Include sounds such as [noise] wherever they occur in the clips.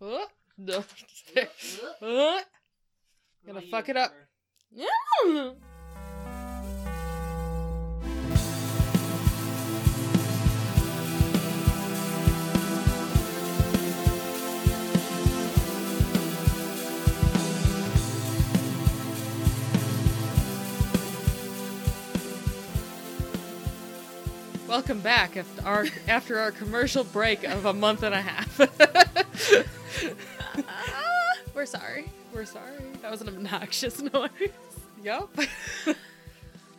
Oh, no. Oh, Gonna fuck it up. yeah. Welcome back after our after our commercial break of a month and a half. [laughs] [laughs] We're sorry. We're sorry. That was an obnoxious [laughs] noise. Yep. [laughs]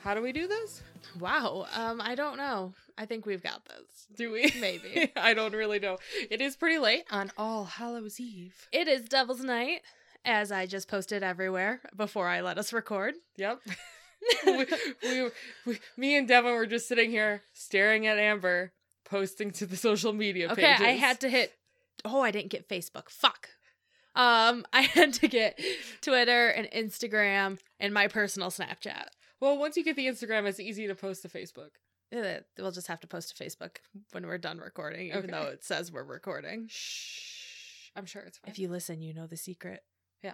How do we do this? Wow. Um, I don't know. I think we've got this. Do we? Maybe. I don't really know. It is pretty late on All Hallows Eve. It is Devil's Night, as I just posted everywhere before I let us record. Yep. we, we, we, me and Devin were just sitting here staring at Amber posting to the social media Okay, pages. I had to hit. Oh, I didn't get Facebook. Fuck. Um, [laughs] I had to get Twitter and Instagram and my personal Snapchat. Well, once you get the Instagram, it's easy to post to Facebook. Uh, We'll just have to post to Facebook when we're done recording, even Okay. though it says we're recording. Shh. I'm sure it's fine. If you listen, you know the secret. Yeah.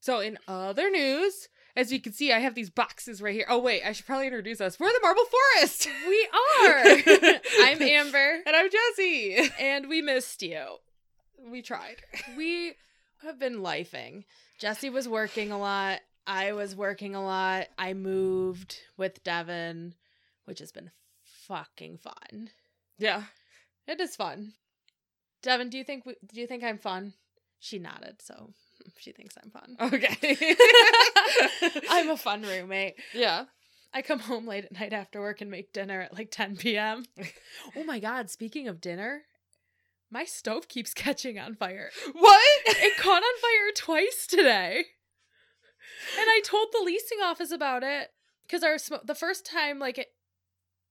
So, in other news, as you can see, I have these boxes right here. Oh, wait, I should probably introduce us. We're the Marble Forest. We [laughs] are. [laughs] I'm Amber, and I'm Jesse. and we missed you. We tried. [laughs] We have been lifing. Jesse was working a lot. I was working a lot. I moved with Devin, which has been fucking fun. Yeah. It is fun. Devin, do you think we, do you think I'm fun? She nodded, so she thinks I'm fun. Okay. [laughs] I'm a fun roommate. yeah. I come home late at night after work and make dinner at like 10 p.m. [laughs] oh my god, speaking of dinner, my stove keeps [laughs] catching on fire. What? It caught on fire twice today. And I told the leasing office about it because our smoke the first time like it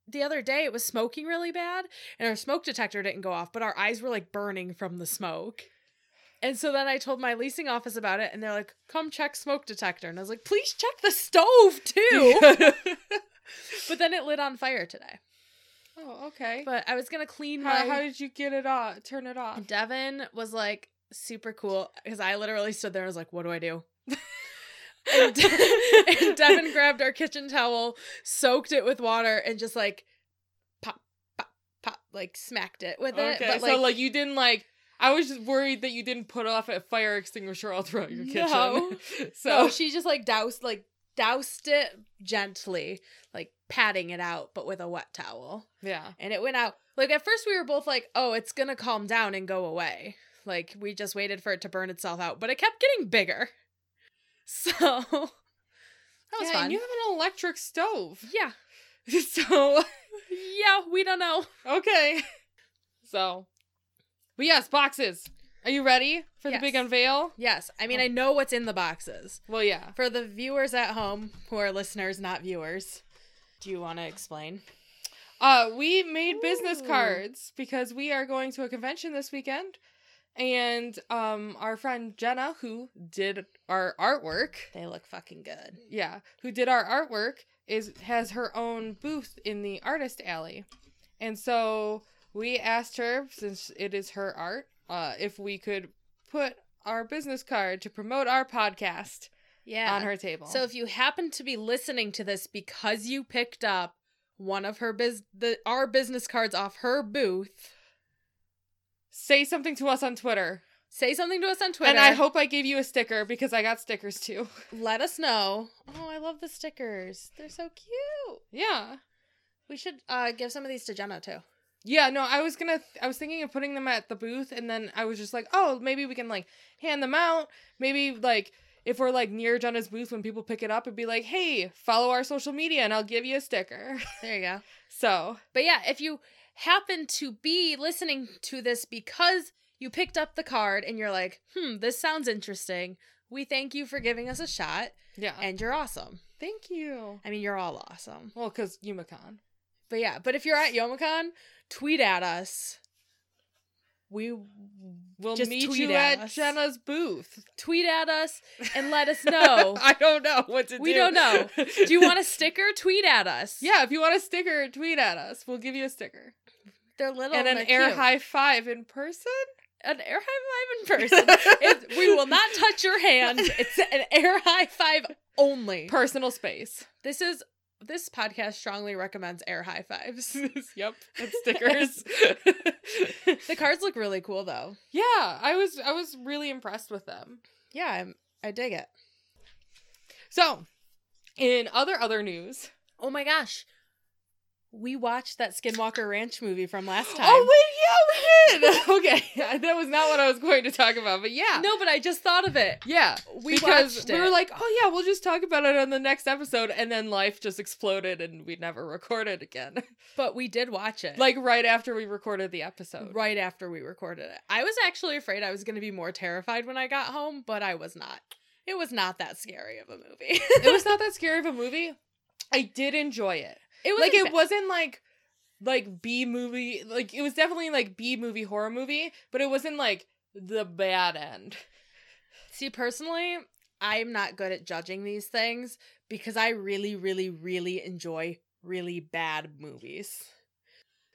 the other day it was smoking really bad and our smoke detector didn't go off, but our eyes were like burning from the smoke. And so then I told my leasing office about it and they're like, "Come check smoke detector." And I was like, "Please check the stove too." [laughs] but then it lit on fire today. Oh, okay. But I was going to clean my How, how did you get it off? Turn it off. Devin was like super cool because I literally stood there and was like, "What do I do?" and, De- [laughs] [laughs] and Devin grabbed our kitchen towel, soaked it with water, and just like pop, pop, pop, like smacked it with it. Okay, But so like you didn't like. I was just worried that you didn't put off a fire extinguisher all throughout your kitchen. No. [laughs] so no, she just like doused like doused it gently, like patting it out, but with a wet towel. yeah, And it went out. Like at first we were both like, "Oh, it's gonna calm down and go away." Like we just waited for it to burn itself out, but it kept getting bigger. [laughs] So [laughs] that was yeah, fun. and you have an electric stove. yeah, [laughs] So yeah, we don't know. okay, so but yes, boxes. Are you ready for Yes. the big unveil? Yes, I mean oh. I know what's in the boxes. Well, yeah. For the viewers at home who are listeners, not viewers, do you want to explain? Uh, we made business cards because we are going to a convention this weekend, and um, our friend Jenna, who did our artwork, They look fucking good. yeah, who did our artwork, is has her own booth in the artist alley, and so we asked her, since it is her art, uh, if we could put our business card to promote our podcast Yeah. on her table. So if you happen to be listening to this because you picked up one of her biz the our business cards off her booth, say something to us on Twitter, say something to us on Twitter. and I hope I gave you a sticker because I got stickers too. [laughs] let us know. Oh, I love the stickers. They're so cute. Yeah. We should uh give some of these to Jenna too. Yeah, no, I was gonna, I was thinking of putting them at the booth, and then I was just like, oh, maybe we can like hand them out. Maybe like if we're like near Jenna's booth when people pick it up, it'd be like, hey, follow our social media, and I'll give you a sticker. [laughs] There you go. so But yeah, if you happen to be listening to this because you picked up the card and you're like, "Hmm, this sounds interesting." We thank you for giving us a shot yeah, and you're awesome. thank you. I mean, you're all awesome. Well, because Youmacon. But yeah, but if you're at Youmacon, tweet at us. We We'll Just meet tweet you at at. Jenna's booth. tweet at us and let us [laughs] know. I don't know what to We do. We don't know. Do you want a [laughs] sticker? Tweet at us. yeah, if you want a sticker, tweet at us. We'll give you a sticker they're little and an air cute. high five in person. an air high five in [laughs] person. It's, we will not touch your hand. It's an air high five only. Personal space. This is this podcast strongly recommends air high fives. [laughs] yep. And [laughs] stickers. [laughs] the cards look really cool though. yeah, I was I was really impressed with them. Yeah, I'm, I dig it. So, in other other news, Oh my gosh. We watched that Skinwalker Ranch movie from last oh, time. Oh wait, yeah, we did. [laughs] okay, that was not what I was going to talk about, but yeah, No, but I just thought of it. yeah, We because we were like, oh yeah, we'll just talk about it on the next episode, and then life just exploded, and we never recorded again. [laughs] but we did watch it. like right after we recorded the episode. right after we recorded it. I was actually afraid I was going to be more terrified when I got home, but I was not. It was not that scary of a movie. it was [laughs] not that scary of a movie. I did enjoy it. It was like it wasn't like like B movie. Like it was definitely like B movie horror movie, but it wasn't like the bad end. See, personally, I'm not good at judging these things because I really, really, really enjoy really bad movies.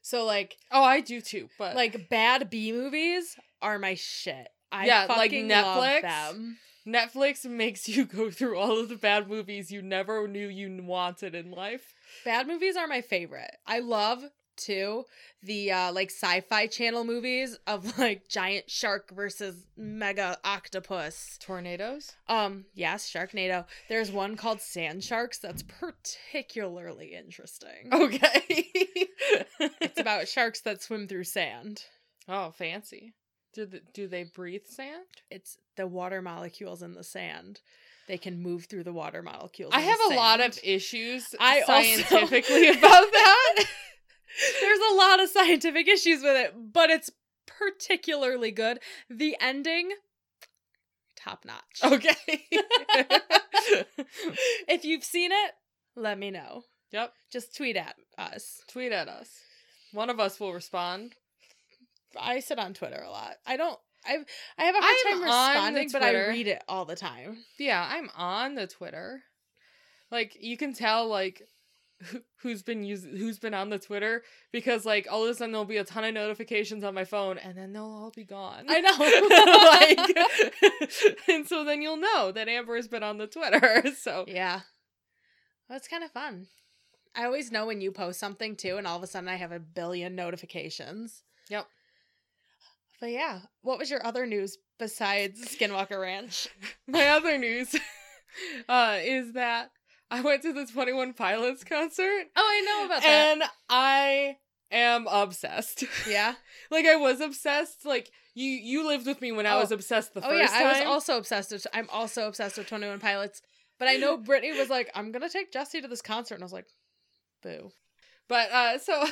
So like Oh, I do too. But like bad B movies are my shit. I Yeah, like Netflix. them. Netflix makes [laughs] you go through all of the bad movies you never knew you wanted in life. Bad movies are my favorite. I love too the uh like sci-fi channel movies of [laughs] like giant shark versus mega octopus. Tornadoes. Um, yes, Sharknado. There's one called Sand Sharks that's particularly interesting. [laughs] Okay. [laughs] It's about sharks that swim through sand. oh, fancy. Do the, do they breathe sand? It's the water molecules in the sand. They can move through the water molecules. I have a lot of issues I also- scientifically about that. [laughs] There's a lot of scientific issues with it, but it's particularly good. The ending, top notch. Okay. [laughs] if you've seen it, let me know. yep. Just tweet at us. Tweet at us. One of us will respond. I sit on Twitter a lot. I don't. I I have a hard I'm time responding, but I read it all the time. Yeah, I'm on the Twitter. Like you can tell like who- who's been using who's been on the Twitter because like all of a sudden there'll be a ton of notifications on my phone and then they'll all be gone. I know. [laughs] like [laughs] and so then you'll know that Amber has been on the Twitter. [laughs] So Yeah. Well, kind of fun. I always know when you post something too, and all of a sudden I have a billion notifications. Yep. But yeah, what was your other news besides Skinwalker Ranch? [laughs] my other news [laughs] uh is that I went to the 21 Pilots concert Oh, I know about that. and I am obsessed. [laughs] yeah. like I was obsessed. Like you you lived with me when I Oh. was obsessed the Oh first yeah, time. I was also obsessed with. I'm also obsessed with Twenty One Pilots. But I know Brittany was like, "I'm gonna take Jesse to this concert," and I was like, "Boo." But uh so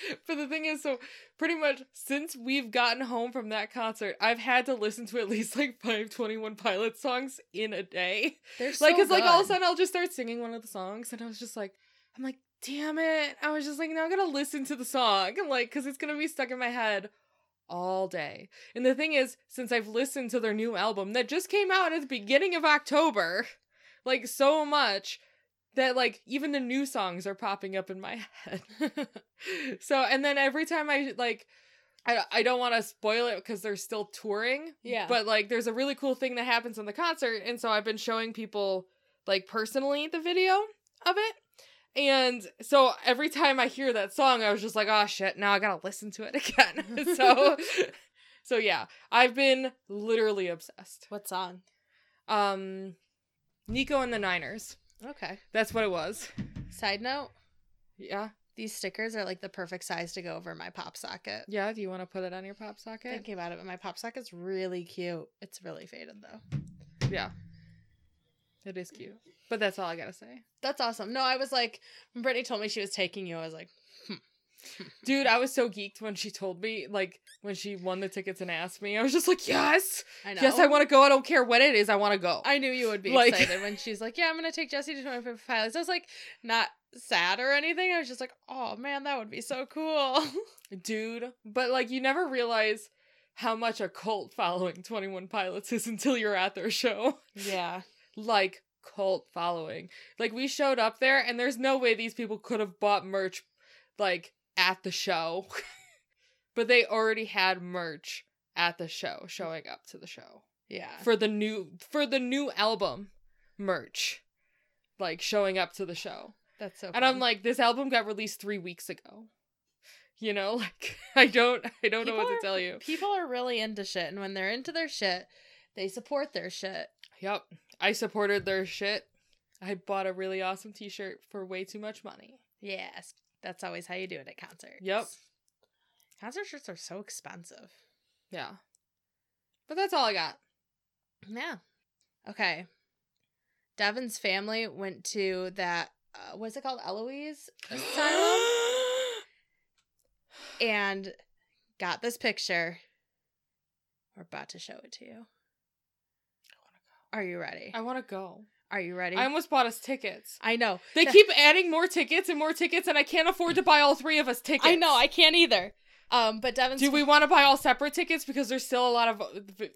[laughs] but the thing is so pretty much since we've gotten home from that concert, I've had to listen to at least like five Twenty One 21 Pilots songs in a day. They're so like cuz like all of a sudden I'll just start singing one of the songs and I was just like I'm like, "Damn it." I was just like, "Now I got to listen to the song." And like cuz it's to be stuck in my head all day. And the thing is, since I've listened to their new album that just came out at the beginning of October, like so much that like even the new songs are popping up in my head. [laughs] so and then every time I like I, I don't want to spoil it because they're still touring. Yeah. But like there's a really cool thing that happens in the concert and so I've been showing people like personally the video of it. And so every time I hear that song, I was just like, oh shit, now I gotta listen to it again. [laughs] so so yeah, I've been literally obsessed. What song? Um Nico and the Niners. Okay. That's what it was. Side note: Yeah. These stickers are like the perfect size to go over my pop socket. Yeah. Do you want to put it on your pop socket? Thinking about it, but my pop socket's really cute. It's really faded though. Yeah. It is cute. But that's all I gotta say. That's awesome. No, I was like, when Brittany told me she was taking you, I was like, Dude, I was so geeked when she told me, like, when she won the tickets and asked me. I was just like, yes! I know. Yes, I want to go. I don't care when it is. I want to go. I knew you would be Like- excited when she's like, "Yeah, I'm gonna take Jesse to 25 Pilots." I was like, not sad or anything. I was just like, "Oh man, that would be so cool." [laughs] Dude. But, like, you never realize how much a cult following 21 Pilots is until you're at their show. yeah, [laughs] like, cult following. Like, we showed up there, and there's no way these people could have bought merch, like, at the show. [laughs] but they already had merch at the show, showing up to the show Yeah. for the new for the new album merch, like showing up to the show. That's so And I'm like, this album got released three weeks ago. You know, [laughs] like I don't I don't know what are- to tell you. people are really into shit and when they're into their shit, they support their shit. Yep. I supported their shit. I bought a really awesome t-shirt for way too much money. Yes. That's always how you do it at concerts. Yep. Concert shirts are so expensive. Yeah. But that's all I got. Yeah. Okay. Devin's family went to that uh, what's it called? Eloise Asylum [gasps] and got this picture. We're about to show it to you. Are you ready? I want to go. Are you ready? I almost bought us tickets. I know. They That- keep adding more tickets and more tickets, and I can't afford to buy all three of us tickets. I know. I can't either. Um, but Devin's Do we want to buy all separate tickets because there's still a lot of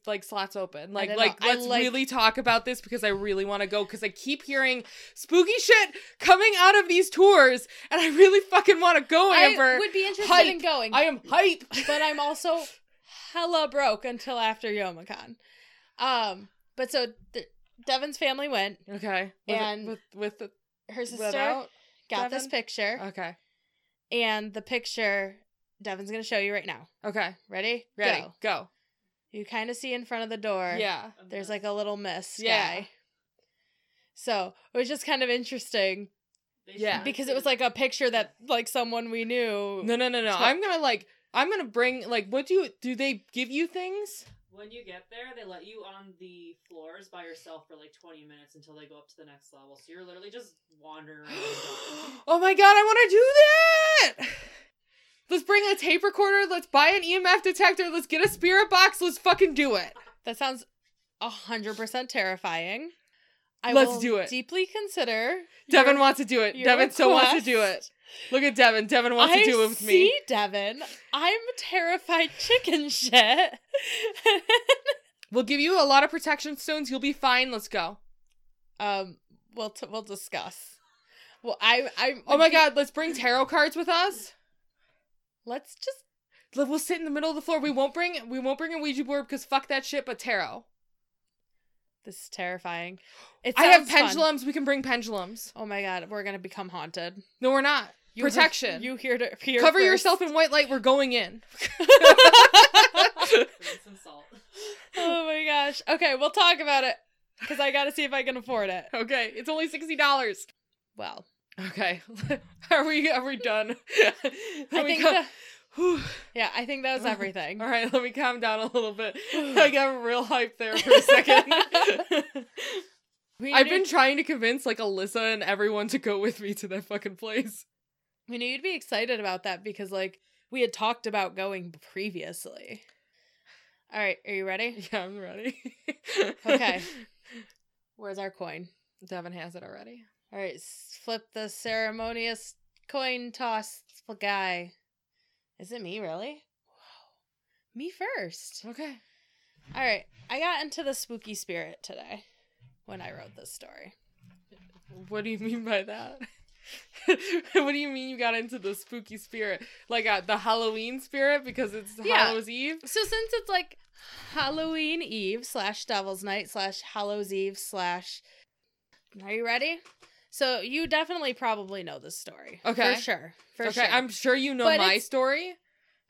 like slots open? Like, like know. Let's like- really talk about this because I really want to go because I keep hearing spooky shit coming out of these tours, and I really fucking want to go, Amber. I would be interested in going. I am hype. [laughs] but I'm also hella broke until after Youmacon. Um, but so th- Devin's family went. okay, with, And- with with the Her sister without. got this picture, Okay, and the picture Devin's gonna show you right now. okay, Ready? ready, Go. go. You kind of see in front of the door. Yeah, There's like a little mist Yeah. guy. So it was just kind of interesting Yeah. because it was like a picture that like someone we knew. no, no, no, no. So- I'm gonna like. I'm gonna bring like. What do you do? They give you things? When you get there, they let you on the floors by yourself for like 20 minutes until they go up to the next level. So you're literally just wandering around. [gasps] oh my god, I want to do that! Let's bring a tape recorder. Let's buy an EMF detector. Let's get a spirit box. Let's fucking do it. That sounds a hundred percent terrifying. I Let's will do it. Deeply consider. Devin your- wants to do it. your Devin so wants to do it. Look at Devin. Devin wants I to do it with me. see. Devin. I'm terrified chicken [laughs] shit. We'll give you a lot of protection stones. You'll be fine. Let's go. um, we'll t- we'll discuss. Well, I I. Oh my god, let's bring tarot cards with us. Let's just. Let- We'll sit in the middle of the floor. We won't bring we won't bring a Ouija board because fuck that shit. But tarot. This is terrifying. [gasps] It I have sounds fun. pendulums. We can bring pendulums. Oh my god, we're gonna become haunted. No, we're not. You heard- Protection. you hear to hear Cover first. yourself in white light. We're going in. [laughs] Some salt. oh my gosh. Okay, we'll talk about it because I gotta see if I can afford it. okay, it's only sixty dollars. Well, Okay, [laughs] are we are we done? [laughs] I Let think cal- the- [sighs] Whew. yeah, I think that was everything. All right, let me calm down a little bit. [sighs] I got real hyped there for a second. I've been trying to convince like Alyssa and everyone to go with me to that fucking place. We knew you'd be excited about that because, like, we had talked about going previously. All right, are you ready? [laughs] Yeah, I'm ready. [laughs] Okay. Where's our coin? Devin has it already. All right, flip the ceremonious coin toss guy. Is it me, really? Whoa. Me first. Okay. All right, I got into the spooky spirit today when I wrote this story. What do you mean by that? [laughs] what do you mean you got into the spooky spirit? Like uh, the Halloween spirit because it's Yeah. Hallows Eve? So since it's like Halloween Eve slash Devil's Night slash Hallows Eve slash, are you ready? So you definitely probably know this story. Okay. for sure, for okay, sure. I'm sure you know But my story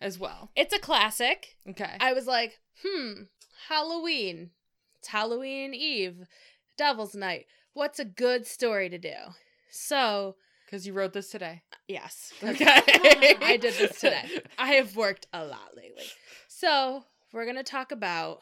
as well. It's a classic. Okay. I was like, hmm, Halloween. It's Halloween Eve, Devil's Night. What's a good story to do? So Because you wrote this today. yes, Okay. I did this today. [laughs] I have worked a lot lately. So we're gonna talk about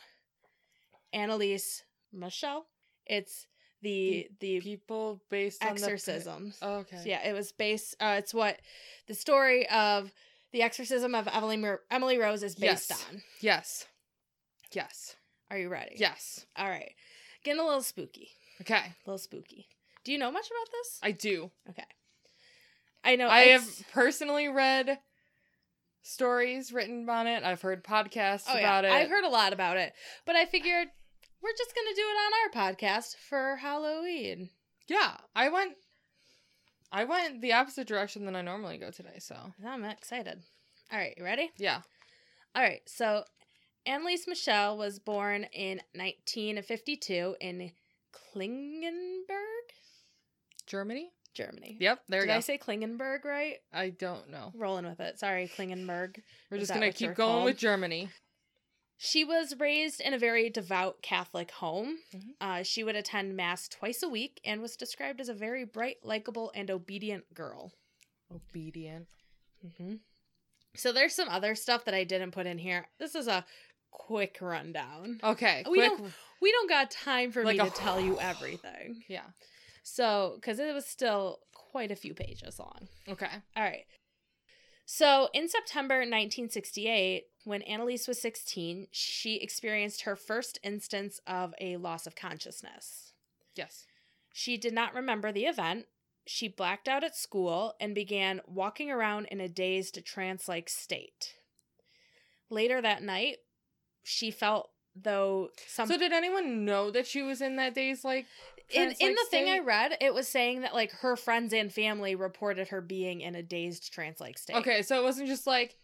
Anneliese Michel. It's the the People based on exorcisms. The... Oh, okay. So, yeah, it was based. Uh, it's what the story of the exorcism of Emily Mer- Emily Rose is based Yes. on. Yes. Yes. Are you ready? Yes. All right. Getting a little spooky. Okay. A little spooky. Do you know much about this? I do. Okay. I know. I have personally read stories written on it. I've heard podcasts Oh about yeah, it. I've heard a lot about it, but I figured we're just gonna do it on our podcast for Halloween. Yeah, I went. I went the opposite direction than I normally go today. So I'm excited. All right, you ready? yeah. All right, so Anneliese Michel was born in 1952 in Klingenberg, Germany? Germany. Yep, there Did you go. I say Klingenberg right? I don't know. Rolling with it. Sorry, Klingenberg. We're Is just that gonna what keep going called? with Germany. She was raised in a very devout Catholic home. Mhm. Uh, she would attend Mass twice a week and was described as a very bright, likable, and obedient girl. Obedient. hmm So there's some other stuff that I didn't put in here. This is a quick rundown. Okay, We quick. don't- We don't got time for Like me a- to tell you everything. [sighs] Yeah. So, because it was still quite a few pages long. Okay. All right. So, in September 1968, when Anneliese was 16, she experienced her first instance of a loss of consciousness. Yes. She did not remember the event. She blacked out at school and began walking around in a dazed, trance like state. Later that night, she felt though some So did anyone know that she was in that day's like in, in the thing I read, it was saying that like her friends and family reported her being in a dazed trance like state. Okay, so it wasn't just like,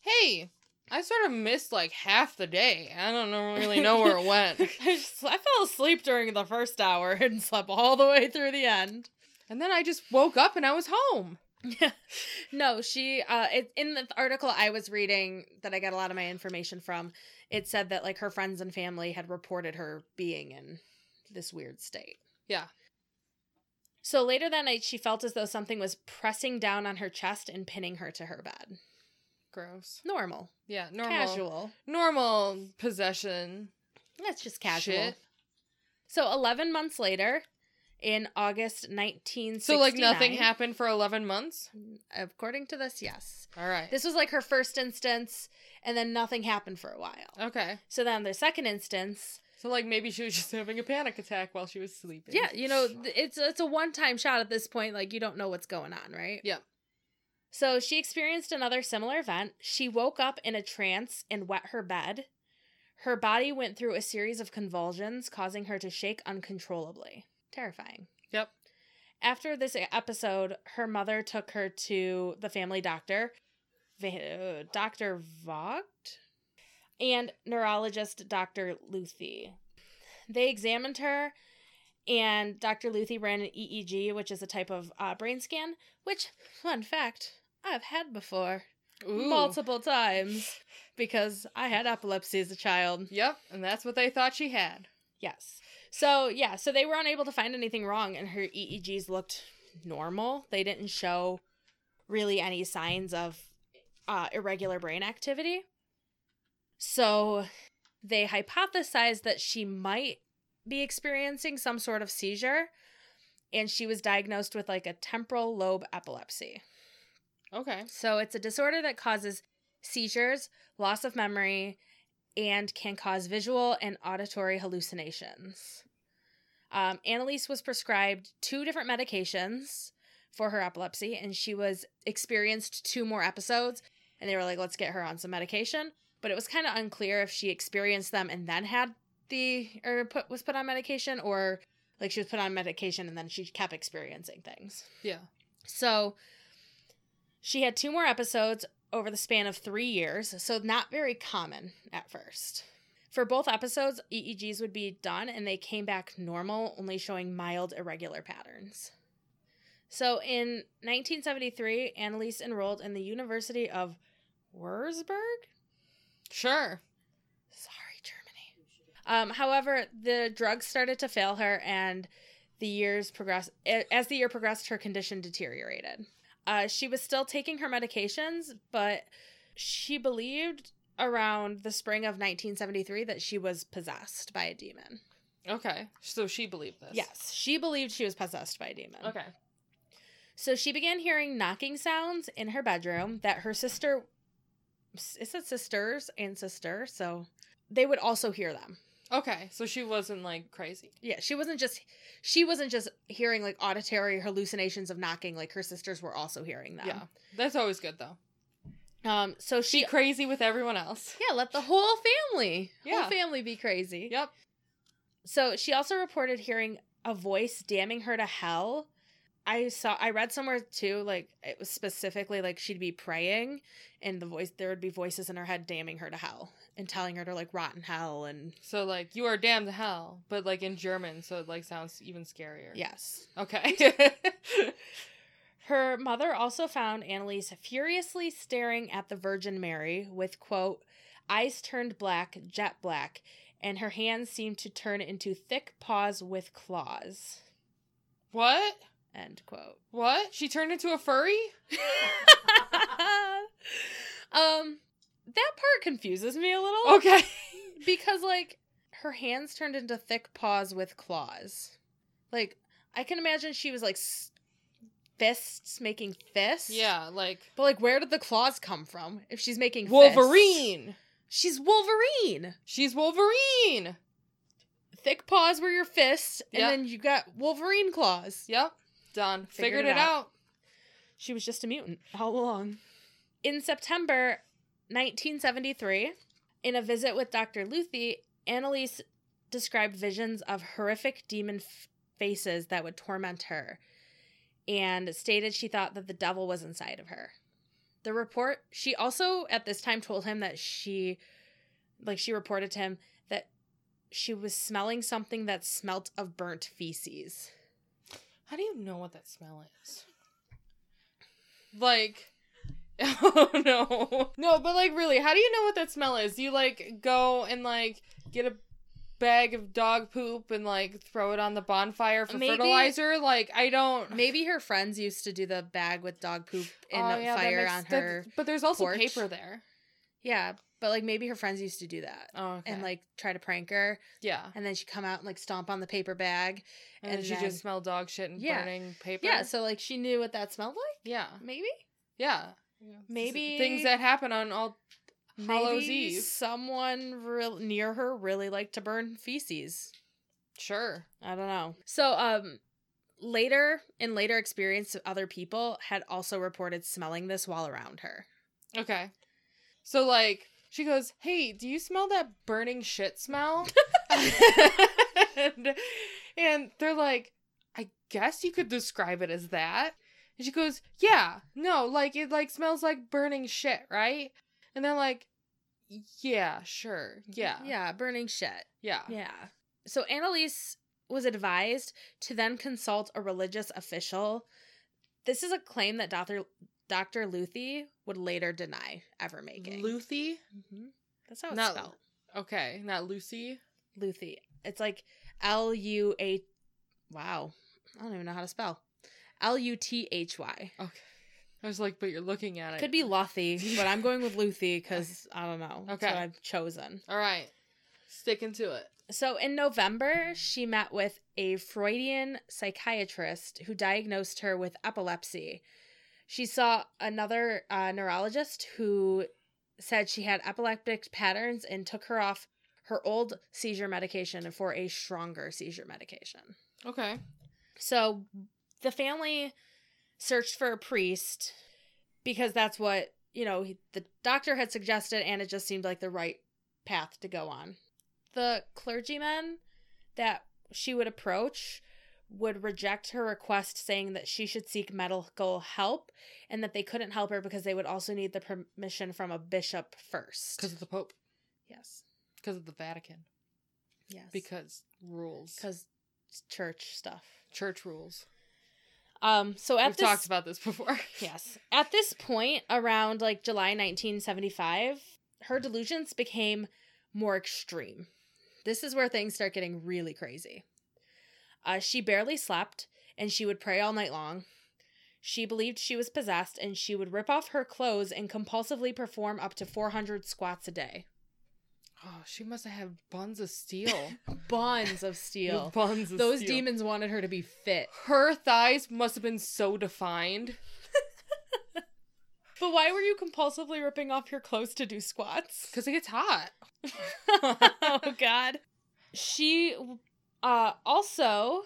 hey, I sort of missed like half the day. I don't know, really know where it [laughs] went. I, just, I fell asleep during the first hour [laughs] and slept all the way through the end. And then I just woke up and I was home. Yeah. [laughs] no, she uh it, in the article I was reading that I got a lot of my information from, it said that like her friends and family had reported her being in this weird state. Yeah. So later that night she felt as though something was pressing down on her chest and pinning her to her bed. Gross. Normal. Yeah, normal. Casual. Normal possession. That's just casual. Shit. So 11 months later, in August 1969. So like nothing happened for 11 months? According to this, yes. All right. This was like her first instance, and then nothing happened for a while. Okay. So then the second instance, So like maybe she was just [laughs] having a panic attack while she was sleeping. yeah, you know, it's it's a one time shot at this point. Like you don't know what's going on, right? Yeah. So she experienced another similar event. She woke up in a trance and wet her bed. Her body went through a series of convulsions, causing her to shake uncontrollably. Terrifying. Yep. After this episode, her mother took her to the family doctor, uh, Dr. Vogt, and neurologist Dr. Luthi. They examined her, and Dr. Luthi ran an EEG, which is a type of uh, brain scan, which, fun fact, I've had before Ooh. multiple times because I had epilepsy as a child. Yep, and that's what they thought she had. Yes. So, yeah, so they were unable to find anything wrong, and her EEGs looked normal. They didn't show really any signs of uh, irregular brain activity. So, they hypothesized that she might be experiencing some sort of seizure, and she was diagnosed with like a temporal lobe epilepsy. Okay. So it's a disorder that causes seizures, loss of memory, and can cause visual and auditory hallucinations. Um, Anneliese was prescribed two different medications for her epilepsy, and she was experienced two more episodes. And they were like, "Let's get her on some medication." But it was kind of unclear if she experienced them and then had the or put was put on medication, or like she was put on medication and then she kept experiencing things. Yeah. So she had two more episodes over the span of three years, so not very common at first. For both episodes, EEGs would be done and they came back normal, only showing mild irregular patterns. So in 1973, Anneliese enrolled in the University of Wurzburg. Sure. Sorry, Germany. Um, however, the drugs started to fail her, and the years progressed. As the year progressed, her condition deteriorated. Uh, she was still taking her medications, but she believed around the spring of 1973 that she was possessed by a demon. Okay. So she believed this. Yes, she believed she was possessed by a demon. Okay. So she began hearing knocking sounds in her bedroom that her sister, it said sisters and sister, so they would also hear them. Okay. So she wasn't like crazy. Yeah, she wasn't just she wasn't just hearing like auditory hallucinations of knocking, like her sisters were also hearing them. Yeah. That's always good though. Um so she Be crazy with everyone else. Yeah, let the whole family Yeah. whole family be crazy. Yep. So she also reported hearing a voice damning her to hell I saw I read somewhere too like it was specifically like she'd be praying and the voice there would be voices in her head damning her to hell and telling her to like rot in hell and So like you are damned to hell, but like in German, so it like sounds even scarier. yes. Okay. [laughs] Her mother also found Anneliese furiously staring at the Virgin Mary with quote eyes turned black, jet black, and her hands seemed to turn into thick paws with claws. what? End quote. What? She turned into a furry? [laughs] um, that part confuses me a little. Okay. [laughs] Because, like, her hands turned into thick paws with claws. Like, I can imagine she was, like, s- fists making fists. Yeah, like But, like, where did the claws come from if she's making fists? Wolverine. She's Wolverine. She's Wolverine. Thick paws were your fists, and Yeah. then you got Wolverine claws. Yep. Done. Figured Figured, it out. out. She was just a mutant all along. In September 1973, in a visit with Dr. Luthi, Anneliese described visions of horrific demon f- faces that would torment her and stated she thought that the devil was inside of her. The report, she also at this time told him that she, like, she reported to him that she was smelling something that smelt of burnt feces. How do you know what that smell is? Like, [laughs] oh no, no, but like, really, how do you know what that smell is? Do you like go and like get a bag of dog poop and like throw it on the bonfire for Maybe- fertilizer? Like, I don't. Maybe her friends used to do the bag with dog poop in Oh, the yeah, that fire makes- on that- her. but there's also porch. paper there. Yeah, but like maybe her friends used to do that Oh, okay. and like try to prank her, yeah, and then she'd come out and like stomp on the paper bag. and, and she then- just smelled dog shit and Yeah. burning paper. Yeah, so like she knew what that smelled like. yeah, Maybe, yeah. Maybe- things that happen on all Hallows Eve. someone real near her really liked to burn feces. Sure. I don't know. So um. Later, in later experience, other people had also reported smelling this while around her. Okay. So like she goes, "Hey, do you smell that burning shit smell?" [laughs] [laughs] and, and they're like, "I guess you could describe it as that." And she goes, "Yeah, no, like it like smells like burning shit, right?" And they're like, "Yeah, sure. Yeah. Yeah, burning shit. Yeah. Yeah. So Anneliese was advised to then consult a religious official. This is a claim that Dr. Dr. Luthi would later deny ever making. Luthi? Mhm. That's how it's Not- spelled. Okay, not Lucy. Luthi. It's like L U A. Wow. I don't even know how to spell. L U T H Y. Okay. I was like, but you're looking at it. Could be Luthi, [laughs] but I'm going with Luthi because I don't know. Okay. I've chosen. All right. Sticking to it. So in November, she met with a Freudian psychiatrist who diagnosed her with epilepsy. She saw another uh, neurologist who said she had epileptic patterns and took her off her old seizure medication for a stronger seizure medication. Okay. So the family searched for a priest because that's what, you know, he- the doctor had suggested and it just seemed like the right path to go on. The clergyman that she would approach would reject her request saying that she should seek medical help and that they couldn't help her because they would also need the permission from a bishop first. Because of the Pope. yes. Because of the Vatican. Yes. Because rules. because church stuff. church rules. Um so at We've this talked about this before. [laughs] Yes. At this point, around like July 1975, her delusions became more extreme. This is where things start getting really crazy. Uh, she barely slept and she would pray all night long. She believed she was possessed and she would rip off her clothes and compulsively perform up to 400 squats a day. Oh, she must have had buns of steel. [laughs] Buns of steel. [laughs] buns of Those steel. demons wanted her to be fit. Her thighs must have been so defined. [laughs] But why were you compulsively ripping off your clothes to do squats? Because it gets hot. oh god. She uh also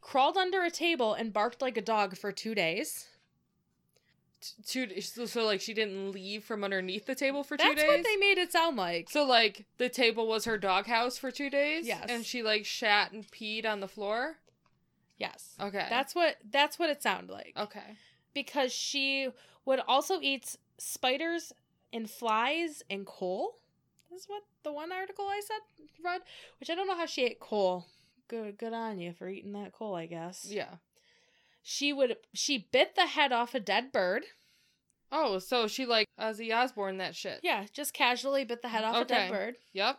crawled under a table and barked like a dog for 2 days. Two, so, so, like, she didn't leave from underneath the table for two That's days? That's what they made it sound like. So, like, the table was her doghouse for two days? Yes. And she, like, shat and peed on the floor? Yes. Okay. That's what that's what it sounded like. okay. Because she would also eat spiders and flies and coal. This is what the one article I said read, which I don't know how she ate coal. Good good on you for eating that coal, I guess. Yeah. She would she bit the head off a dead bird. Oh, so she like uh, Ozzy Osbourne that shit. Yeah, just casually bit the head off a dead bird. Yep.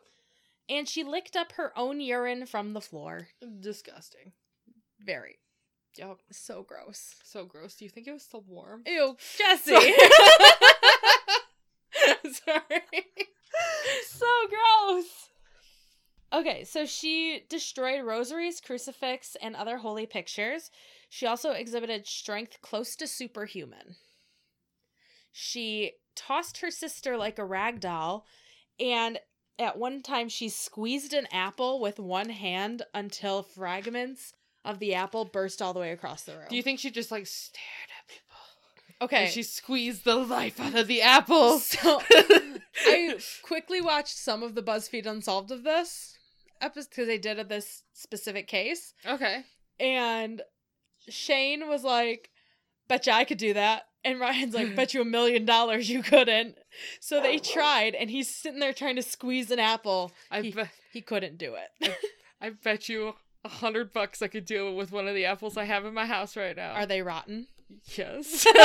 And she licked up her own urine from the floor. Disgusting. Very. Yep. So gross. So gross. Do you think it was still warm? Ew, Jesse. Sorry. [laughs] [laughs] so gross. Okay, so she destroyed rosaries, crucifix, and other holy pictures. She also exhibited strength close to superhuman. She tossed her sister like a rag doll, and at one time she squeezed an apple with one hand until fragments of the apple burst all the way across the room. Do you think she just like stared at people? okay, And she squeezed the life out of the apple. So I [laughs] quickly watched some of the BuzzFeed Unsolved of this episode because they did this specific case, okay. and Shane was like, "Bet you I could do that," and Ryan's like, "Bet you a million dollars you couldn't." So they tried, and he's sitting there trying to squeeze an apple. I he, bet he couldn't do it. I bet you a hundred bucks I could do it with one of the apples I have in my house right now. Are they rotten? Yes. [laughs]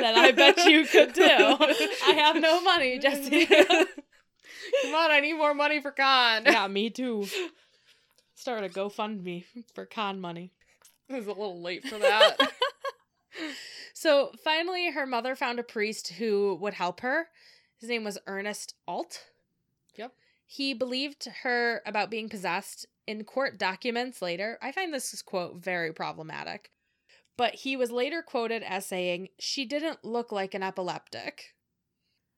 Then I bet you could do. I have no money, Jesse. [laughs] [laughs] Come on, I need more money for con. yeah, me [laughs] too. Start a GoFundMe for con money. It was a little late for that. [laughs] So finally, her mother found a priest who would help her. His name was Ernest Alt. Yep. He believed her about being possessed. In court documents later, I find this quote very problematic. But he was later quoted as saying, She didn't look like an epileptic.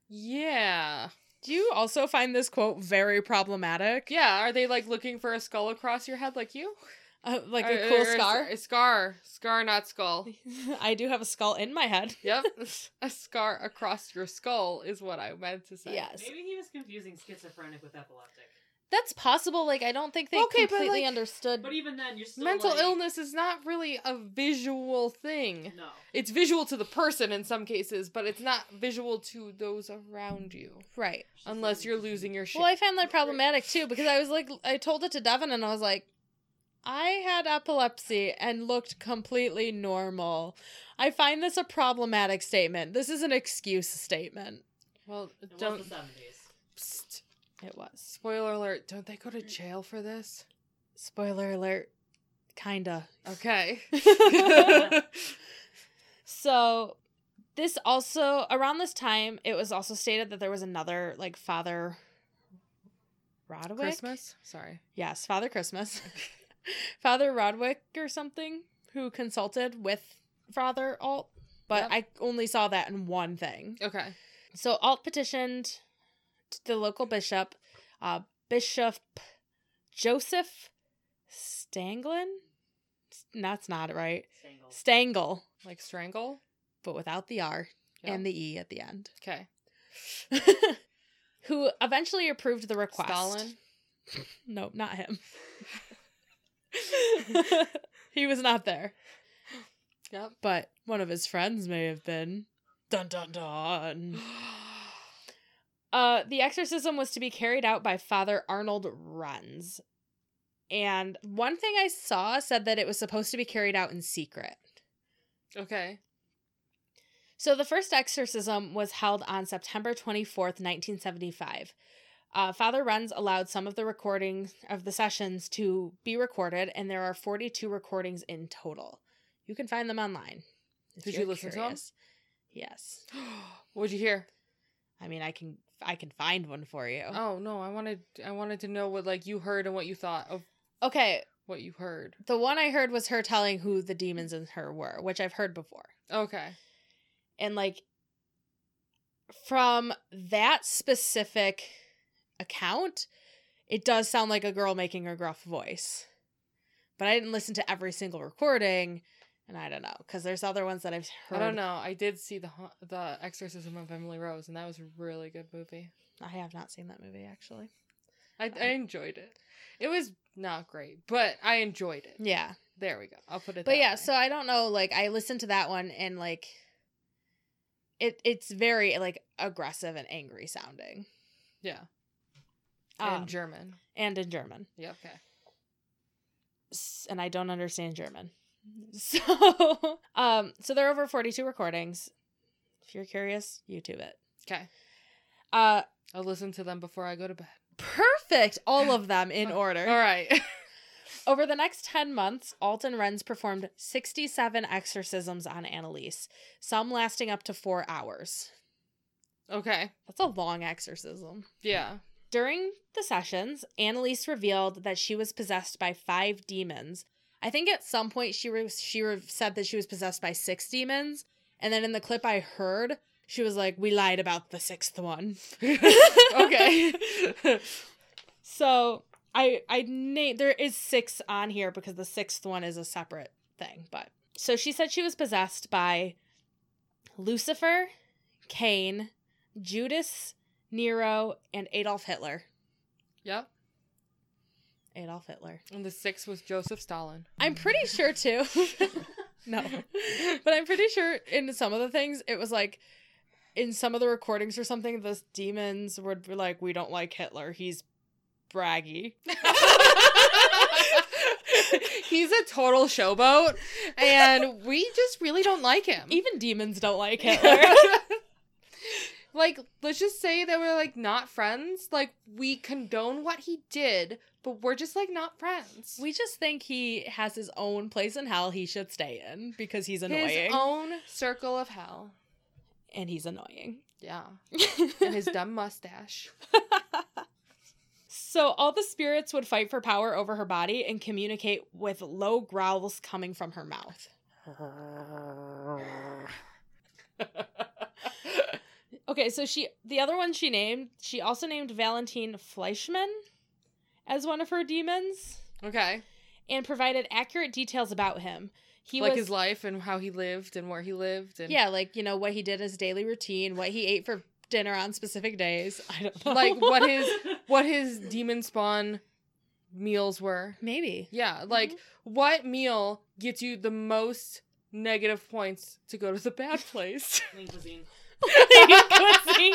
yeah. Do you also find this quote very problematic? Yeah, are they like looking for a skull across your head like you? Uh, like Or- a cool or scar? A scar. Scar, not skull. [laughs] I do have a skull in my head. [laughs] Yep. [laughs] a scar across your skull is what I meant to say. Yes. Maybe he was confusing schizophrenic with epileptic. That's possible. Like, I don't think they Okay, but, completely like- understood. But even then, you're still Mental like, illness is not really a visual thing. No. It's visual to the person in some cases, but it's not visual to those around you. right. Unless you're losing your shit. Well, I found that problematic too because I was like, I told it to Devin and I was like, I had epilepsy and looked completely normal. I find this a problematic statement. This is an excuse statement. well, It don't. was the 70s. It was. Spoiler alert, don't they go to jail for this? Spoiler alert. Kinda. Okay. [laughs] So, this also, around this time, it was also stated that there was another, like, Father Rodwick? Christmas? Sorry. Yes, Father Christmas. [laughs] Father Rodwick or something who consulted with Father Alt, but Yep. I only saw that in one thing. Okay. So Alt petitioned the local bishop, uh, Bishop Joseph Stanglin. That's not right. Stangle. Stangle, Like strangle? but without the R Yep. and the E at the end. Okay. [laughs] who eventually approved the request. Stalin? [laughs] No, not him. [laughs] he was not there, Yep. but one of his friends may have been. Dun dun dun. [gasps] [gasps] [gasps] Uh, the exorcism was to be carried out by Father Arnold Renz. And one thing I saw said that it was supposed to be carried out in secret. okay. So the first exorcism was held on September 24th, 1975. Uh, Father Renz allowed some of the recordings of the sessions to be recorded, and there are 42 recordings in total. You can find them online. Did you listen to 'em? curious. Yes. [gasps] what did you hear? I mean, I can I can find one for you. Oh no, I wanted I wanted to know what like you heard and what you thought of Okay, what you heard. the one I heard was her telling who the demons in her were, which I've heard before. Okay. And like from that specific account, it does sound like a girl making a gruff voice. But I didn't listen to every single recording, and I don't know because there's other ones that I've heard. I don't know. I did see the the Exorcism of Emily Rose, and that was a really good movie. I have not seen that movie actually. I, I enjoyed it. It was not great, but I enjoyed it. Yeah. There we go. I'll put it. But yeah, way. so I don't know. Like I listened to that one and like it it's very like aggressive and angry sounding. yeah, Um, in German. and in German. Yeah. Okay. S- And I don't understand German. [laughs] So um so there are over 42 recordings. If you're curious, YouTube it. Okay. Uh I'll listen to them before I go to bed. perfect. All of them in [laughs] order. All right. [laughs] Over the next 10 months, Arnold Renz performed 67 exorcisms on Anneliese, some lasting up to four hours. okay. That's a long exorcism. Yeah. During the sessions, Anneliese revealed that she was possessed by five demons. I think at some point she re- she re- said that she was possessed by six demons, and then in the clip I heard, she was like, "We lied about the sixth one." [laughs] okay. [laughs] So I I name there is six on here because the sixth one is a separate thing. But so she said she was possessed by Lucifer, Cain, Judas, Nero, and Adolf Hitler. yep. Adolf Hitler. And the sixth was Joseph Stalin. I'm pretty sure too. [laughs] [laughs] no. But I'm pretty sure in some of the things it was like in some of the recordings or something, the demons would be like, We don't like Hitler. He's braggy. [laughs] He's a total showboat, and we just really don't like him. Even demons don't like Hitler. Like, let's just say that we're like not friends. Like, we condone what he did, but we're just like not friends. we just think he has his own place in hell he should stay in because he's annoying. his own circle of hell. and he's annoying. Yeah, [laughs] and his dumb mustache. so all the spirits would fight for power over her body and communicate with low growls coming from her mouth. [laughs] Okay, so she the other one she named, she also named Valentine Fleischman as one of her demons okay, and provided accurate details about him. He like was his life and how he lived and where he lived and Yeah, like, you know, what he did as daily routine, what he ate for dinner on specific days. I don't [laughs] know. like what his [laughs] what his demon spawn meals were. maybe. Yeah, mm-hmm. like what meal gets you the most negative points to go to the bad [laughs] place? Lean cuisine. [laughs] [laughs] Cuisine.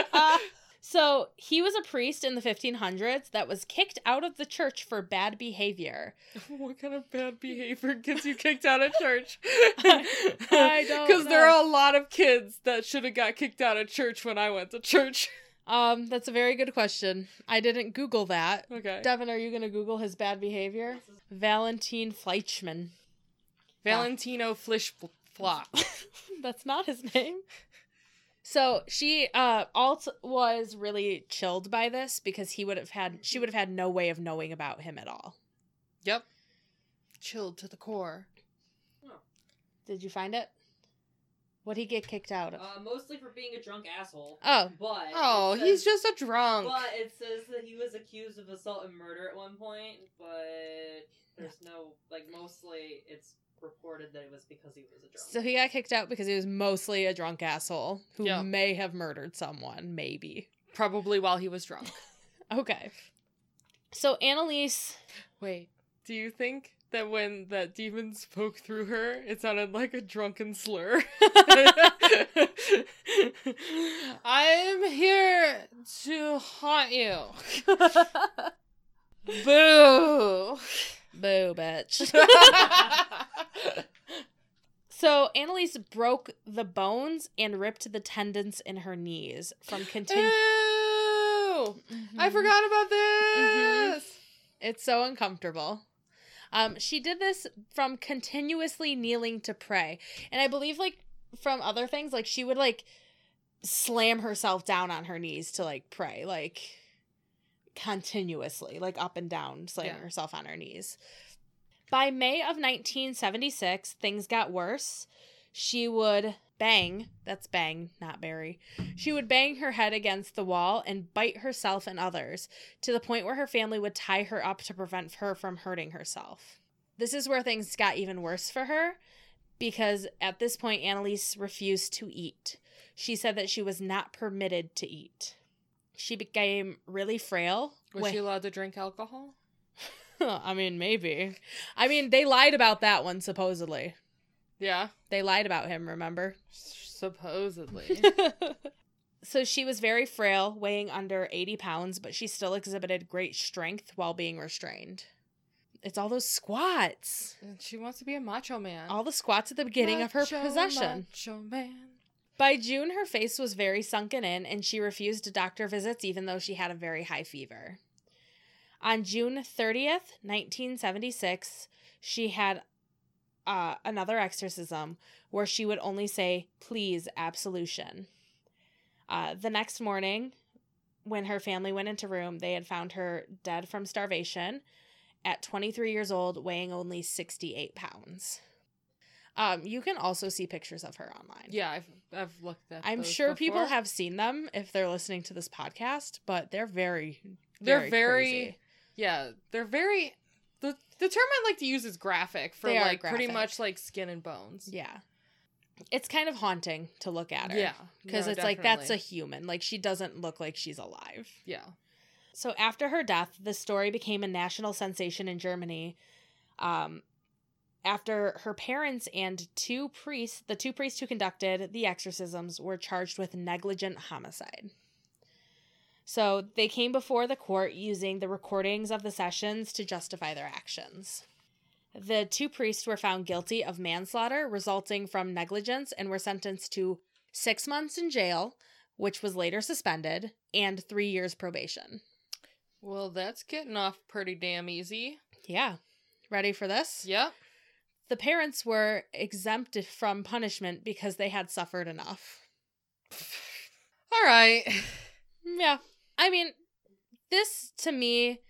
[laughs] so he was a priest in the 1500s that was kicked out of the church for bad behavior. what kind of bad behavior gets you kicked out of church? I don't Because there are a lot of kids that should have got kicked out of church when I went to church. Um, that's a very good question. I didn't Google that. Okay. Devin, are you going to Google his bad behavior? Valentine Fleischman. Valentino Flish Flop. [laughs] That's not his name. So she uh Alt was really chilled by this because he would have had she would have had no way of knowing about him at all. yep. Chilled to the core. Did you find it? What'd he get kicked out of? Uh, mostly for being a drunk asshole. oh. But Oh, it he's just a drunk. But it says that he was accused of assault and murder at one point, but there's no like mostly it's reported that it was because he was a drunk. So he got kicked out because he was mostly a drunk asshole who Yeah. may have murdered someone, maybe. Probably while he was drunk. [laughs] Okay. So Anneliese Wait, do you think that when that demon spoke through her, it sounded like a drunken slur? [laughs] I'm here to haunt you. [laughs] Boo. Boo bitch. [laughs] So Anneliese broke the bones and ripped the tendons in her knees from Ew. continu- I forgot about Mhm. this. It's so uncomfortable. Um, she did this from continuously kneeling to pray, and I believe like from other things, like she would like slam herself down on her knees to like pray, like continuously, like up and down, slamming Yeah. herself on her knees. By May of 1976, things got worse. She would bang, that's bang, not Barry. She would bang her head against the wall and bite herself and others to the point where her family would tie her up to prevent her from hurting herself. This is where things got even worse for her because at this point, Anneliese refused to eat. She said that she was not permitted to eat. She became really frail. Was when- she allowed to drink alcohol? [laughs] I mean, maybe. I mean, they lied about that one supposedly. Yeah. They lied about him, remember? Supposedly. [laughs] so she was very frail, weighing under 80 pounds, but she still exhibited great strength while being restrained. It's all those squats. And she wants to be a macho man. All the squats at the beginning of her possession. Macho man. By June, her face was very sunken in, and she refused doctor visits even though she had a very high fever. On June 30th, 1976, she had uh, another exorcism where she would only say, please, absolution. Uh, the next morning, when her family went into room, they had found her dead from starvation at 23 years old, weighing only 68 pounds. Um, you can also see pictures of her online. Yeah, I've I've looked at. I'm sure people have seen them if they're listening to this podcast, but they're very, They're very. crazy. Yeah, they're very. The the term I like to use is graphic for They like pretty much like skin and bones. yeah. It's kind of haunting to look at her. Yeah, because no, it's like that's a human. Like she doesn't look like she's alive. yeah. So after her death, the story became a national sensation in Germany. Um, after her parents and two priests, the two priests who conducted the exorcisms, were charged with negligent homicide. So they came before the court using the recordings of the sessions to justify their actions. The two priests were found guilty of manslaughter resulting from negligence and were sentenced to six months in jail, which was later suspended, and three years probation. Well, that's getting off pretty damn easy. Yeah. Ready for this? Yep. The parents were exempted from punishment because they had suffered enough. [sighs] All right. Yeah. I mean, this to me,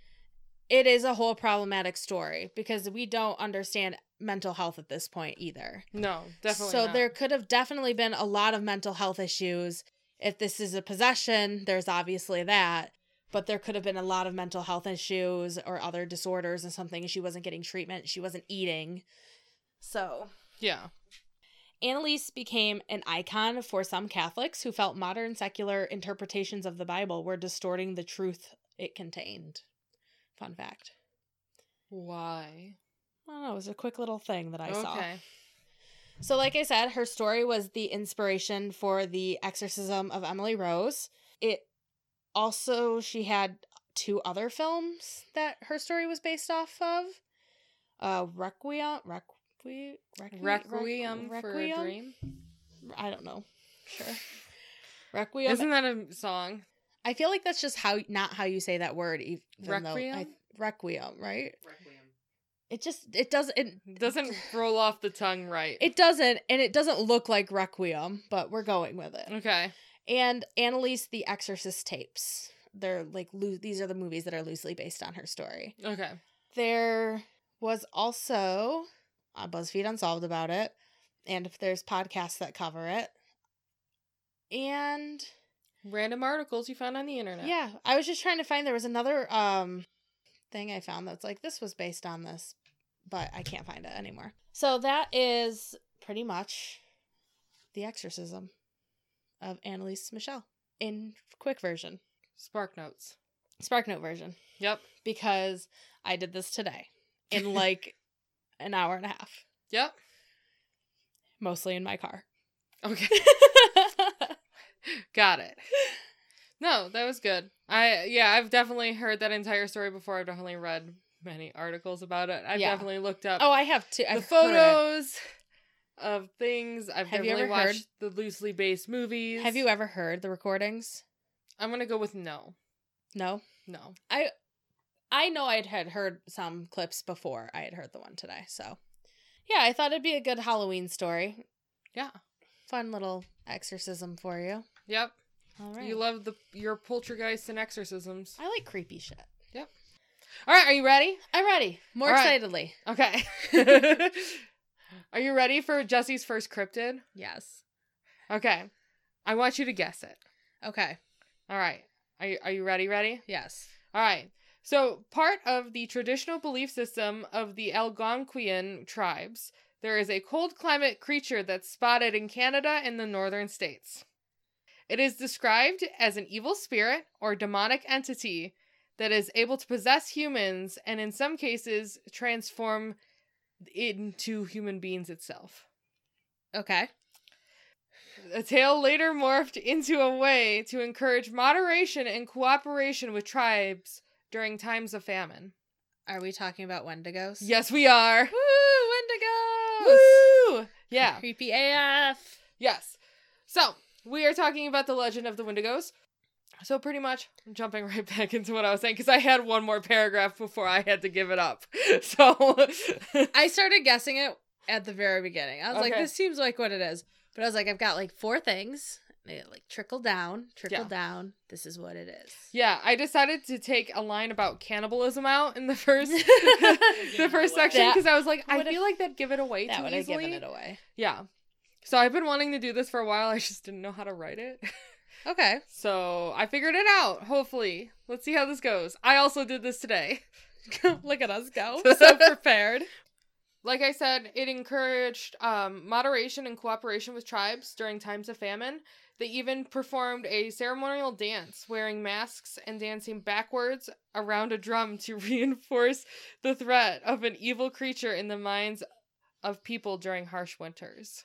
it is a whole problematic story because we don't understand mental health at this point either. No, definitely. so not. there could have definitely been a lot of mental health issues. If this is a possession, there's obviously that. But there could have been a lot of mental health issues or other disorders and something. She wasn't getting treatment. She wasn't eating. So Yeah. Anneliese became an icon for some Catholics who felt modern secular interpretations of the Bible were distorting the truth it contained. Fun fact. Why? I don't know, it was a quick little thing that I saw. okay. So, like I said, her story was the inspiration for the exorcism of Emily Rose. It also, she had two other films that her story was based off of uh, Requiem. Requi- Requi- Requiem Requ- for a Dream. I don't know. Sure. Requiem. Isn't that a song? I feel like that's just how not how you say that word. Even though I, Requiem? requiem, right? Requiem. It just it doesn't it Doesn't roll off the tongue right. it doesn't and it doesn't look like requiem, but we're going with it. okay. And Anneliese the Exorcist tapes. They're like loo- these are the movies that are loosely based on her story. Okay. There was also a BuzzFeed Unsolved about it, and if there's podcasts that cover it. And Random articles you found on the internet. Yeah, I was just trying to find there was another um thing I found that's like this was based on this, but I can't find it anymore. So that is pretty much the exorcism of Anneliese Michel in quick version, Spark notes. SparkNote version, Yep. because I did this today in [laughs] like an hour and a half, Yep. mostly in my car. Okay. [laughs] Got it. No, that was good. I yeah, I've definitely heard that entire story before. I've definitely read many articles about it. I've Yeah. definitely looked up oh, I have the I've heard photos of things. I've Have you definitely ever heard- watched the loosely based movies. Have you ever heard the recordings? I'm gonna go with no. No. No. I I know I had heard some clips before I had heard the one today. So, yeah, I thought it'd be a good Halloween story. Yeah. Fun little exorcism for you. Yep. All right. You love the your poltergeists and exorcisms. I like creepy shit. Yep. All right, are you ready? I'm ready. More All right. excitedly. Okay. [laughs] are you ready for Jesse's first cryptid? Yes. Okay. I want you to guess it. Okay. All right. Are you, are you ready? Ready? Yes. All right. So, part of the traditional belief system of the Algonquian tribes, there is a cold climate creature that's spotted in Canada and the northern states. It is described as an evil spirit or demonic entity that is able to possess humans and, in some cases, transform into human beings itself. Okay. The tale later morphed into a way to encourage moderation and cooperation with tribes during times of famine. Are we talking about Wendigos? Yes, we are. Woo, Wendigos! Woo! Yeah. [laughs] Creepy AF. Yes. So, we are talking about the legend of the Wendigos. So, pretty much, I'm jumping [laughs] right back into what I was saying because I had one more paragraph before I had to give it up. [laughs] So, I started guessing it at the very beginning. I was like, this seems like what it is. But I was like, I've got like four things. It like trickle down, trickle Yeah. down. This is what it is. yeah, I decided to take a line about cannibalism out in the [laughs] first [laughs] the first section because I was like, I feel like that'd give it away that too would have easily. given it away. Yeah. So I've been wanting to do this for a while. I just didn't know how to write it. [laughs] Okay. So I figured it out, hopefully. Let's see how this goes. I also did this today. Look at us go. So prepared. Like I said, it encouraged um, moderation and cooperation with tribes during times of famine. They even performed a ceremonial dance, wearing masks and dancing backwards around a drum to [laughs] reinforce the threat of an evil creature in the minds of people during harsh winters.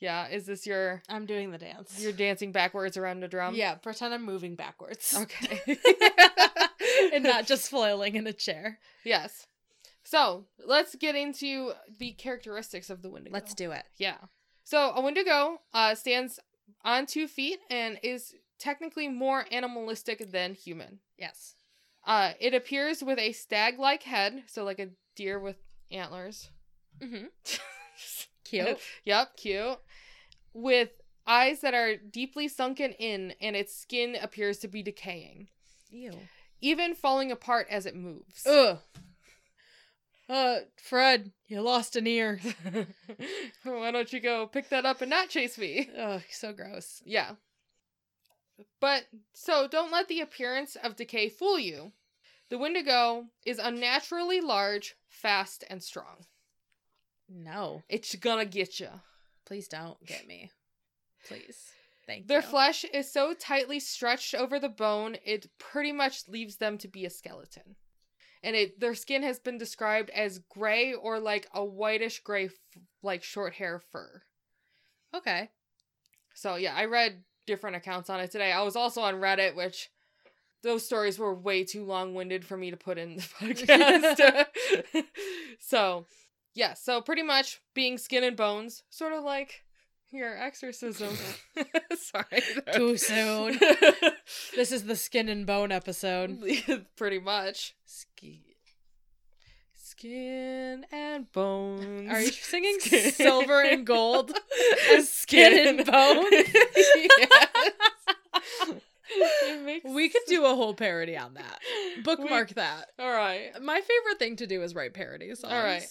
Yeah, is this your I'm doing the dance. you're dancing backwards around a drum? yeah, pretend I'm moving backwards. Okay. [laughs] and not just flailing in a chair. Yes. So let's get into the characteristics of the Wendigo. Let's do it. Yeah. So a Wendigo uh, stands on two feet and is technically more animalistic than human. Yes. Uh, it appears with a stag-like head, so like a deer with antlers. Mm-hmm. [laughs] Cute. yep, cute. With eyes that are deeply sunken in, and its skin appears to be decaying, Ew. even falling apart as it moves. Ugh. Uh, Fred, you lost an ear. [laughs] Why don't you go pick that up and not chase me? Ugh, so gross. Yeah. But so don't let the appearance of decay fool you. The Wendigo is unnaturally large, fast, and strong. No, It's gonna get you. please don't get me. Please. Thank you. Their you. flesh is so tightly stretched over the bone, it pretty much leaves them to be a skeleton. And it their skin has been described as gray or like a whitish gray, f- like short hair fur. okay. So yeah, I read different accounts on it today. I was also on Reddit, which those stories were way too long winded for me to put in the [laughs] podcast. [laughs] so yeah, so pretty much being skin and bones, sort of like your exorcism. [laughs] [laughs] Sorry. Too [laughs] soon. This is the skin and bone episode. pretty much. Ski. Skin and bones. Are you singing Skin. silver and gold as skin and bone? yes. We could do a whole parody on that. Bookmark that. All right. My favorite thing to do is write parody songs. All right.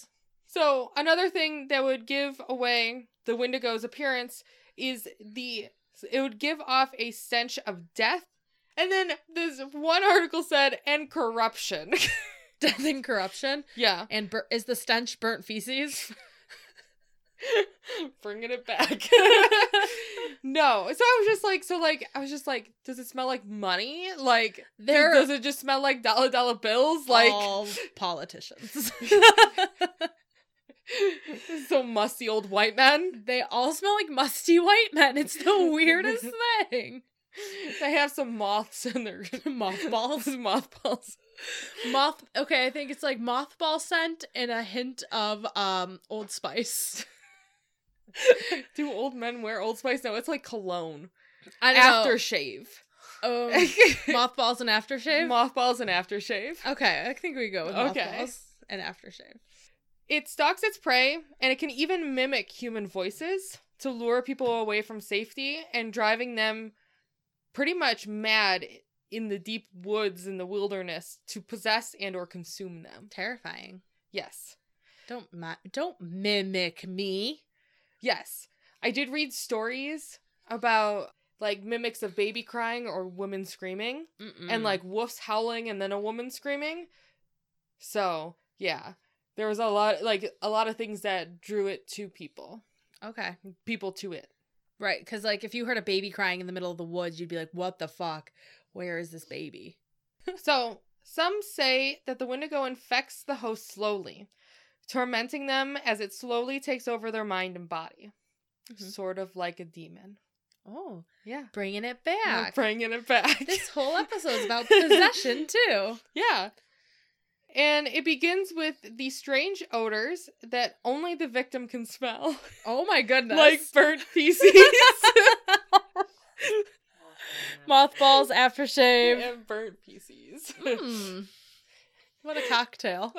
So another thing that would give away the Wendigo's appearance is the it would give off a stench of death. And then this one article said and corruption. [laughs] Death and corruption. yeah. And bur- is the stench burnt feces? [laughs] Bringing it back. [laughs] no. So I was just like so like I was just like does it smell like money? Like They're does it just smell like dollar dollar bills? Like all politicians. [laughs] so musty old white men? they all smell like musty white men. It's the [laughs] weirdest thing. They have some moths in their [laughs] Mothballs. mothballs. Moth. Okay, I think it's like mothball scent and a hint of um Old Spice. Do old men wear Old Spice? No, it's like cologne. I don't know. Aftershave. Um, mothballs and aftershave. Mothballs and aftershave. okay, I think we go with Okay. mothballs and aftershave. It stalks its prey, and it can even mimic human voices to lure people away from safety and driving them pretty much mad in the deep woods in the wilderness to possess and or consume them. Terrifying. Yes. Don't mi- don't mimic me. Yes. I did read stories about like mimics of baby crying or women screaming. Mm-mm. and like wolves howling and then a woman screaming. So, yeah. There was a lot like a lot of things that drew it to people. okay, People to it. Right, because like if you heard a baby crying in the middle of the woods, you'd be like, "What the fuck? Where is this baby?" [laughs] So, some say that the Wendigo infects the host slowly, tormenting them as it slowly takes over their mind and body. Mhm. Sort of like a demon. Oh, Yeah. bringing it We're back. bringing it back. this whole episode is about [laughs] possession too. Yeah. And it begins with the strange odors that only the victim can smell, Oh my [laughs] goodness! like burnt [laughs] feces [laughs] mothballs, aftershave. and burnt feces. Mm. What a cocktail!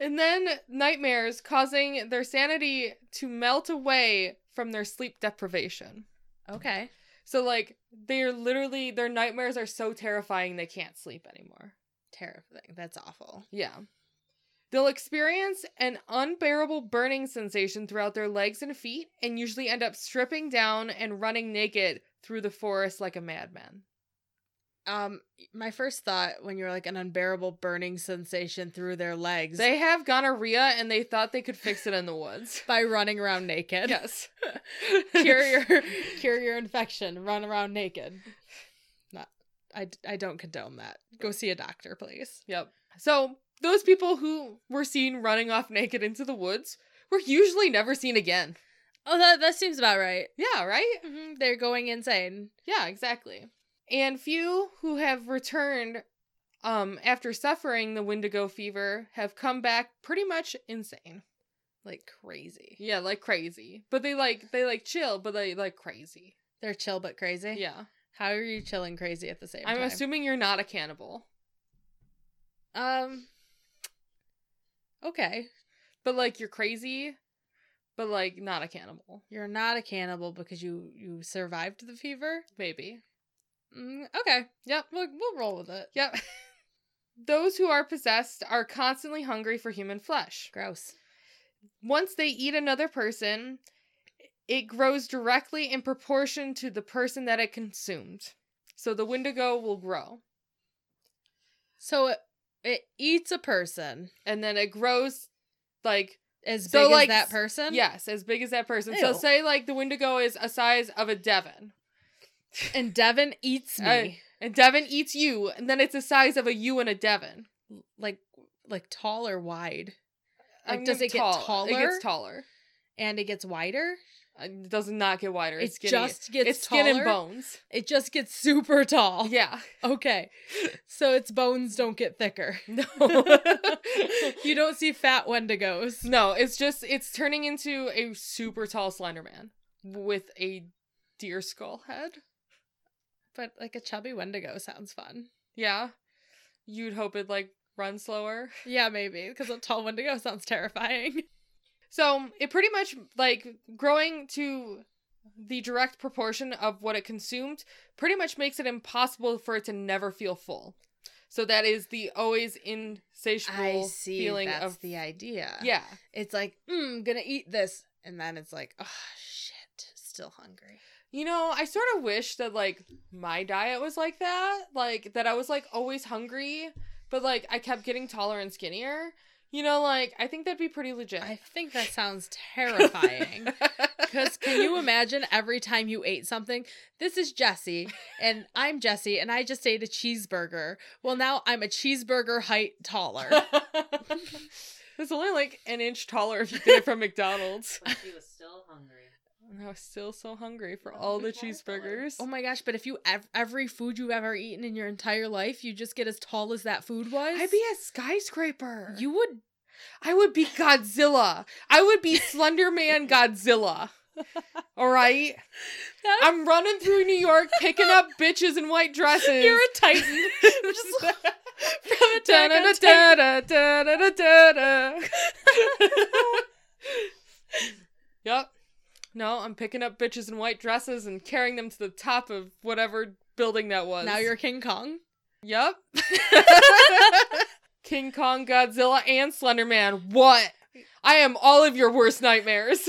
and then nightmares causing their sanity to melt away from their sleep deprivation. Okay. So like they're literally their nightmares are so terrifying they can't sleep anymore. Terrifying. That's awful. Yeah. They'll experience an unbearable burning sensation throughout their legs and feet and usually end up stripping down and running naked through the forest like a madman. Um, my first thought when you were like an unbearable burning sensation through their legs They have gonorrhea and they thought they could fix it in the woods. [laughs] by running around naked. yes. [laughs] cure your [laughs] cure your infection. Run around naked. Not. I, I don't condone that. Go see a doctor, please. Yep. So, those people who were seen running off naked into the woods were usually never seen again. Oh, that that seems about right. Yeah, right? hmm They're going insane. Yeah, exactly. And few who have returned um after suffering the Wendigo fever have come back pretty much insane. Like crazy. Yeah, like crazy. But they like they like chill, but they like crazy. They're chill but crazy. Yeah. How are you chilling crazy at the same time? I'm assuming you're not a cannibal. Um. Okay, But like you're crazy, but like not a cannibal. you're not a cannibal because you you survived the fever. Maybe. Mm, okay, Yep. we'll we'll roll with it. Yep. [laughs] Those who are possessed are constantly hungry for human flesh. Gross. Once they eat another person, it grows directly in proportion to the person that it consumed. So the Wendigo will grow. So it, it eats a person And then it grows like as So, big like, as that person. yes, as big as that person. So say like the Wendigo is a size of a Devon. And Devin eats me. Uh, And Devon eats you, and then it's the size of a you and a Devon. like like tall or wide. Like, I'm does it get tall- It gets taller. And it gets wider. Uh, It does not get wider. It's It just gets it's skin and bones. It just gets super tall. Yeah. Okay. So its bones don't get thicker. [laughs] No. [laughs] you don't see fat Wendigos. no, it's just it's turning into a super tall slender man with a deer skull head. But like a chubby Wendigo sounds fun. Yeah. You'd hope it like run slower. [laughs] Yeah, maybe. Because a tall Wendigo sounds terrifying. [laughs] So it pretty much like growing to the direct proportion of what it consumed pretty much makes it impossible for it to never feel full. So that is the always insatiable feeling That's of the idea. yeah. It's like, mm, gonna eat this. And then it's like, oh, shit. Still hungry. You know, I sort of wish that like my diet was like that, like that I was like always hungry, but like I kept getting taller and skinnier. You know, like I think that'd be pretty legit. I think that sounds terrifying. [laughs] Because can you imagine every time you ate something? This is Jesse, and I'm Jesse, and I just ate a cheeseburger. Well, now I'm a cheeseburger height taller. [laughs] it's only like an inch taller if you get it from [laughs] McDonald's. But he was still hungry. And I was still so hungry for That all the cheeseburgers. Oh my gosh, but if you ev- every food you've ever eaten in your entire life, you just get as tall as that food was. I'd be a skyscraper. You would I would be Godzilla. I would be [laughs] Slender Man Godzilla. [laughs] All right. That- I'm running through New York picking up [laughs] bitches in white dresses. You're a titan. Just from Attack on Da-da-da, Titan. Yep. No, I'm picking up bitches in white dresses and carrying them to the top of whatever building that was. Now you're King Kong. Yep. [laughs] King Kong, Godzilla, and Slender Man. What? I am all of your worst nightmares.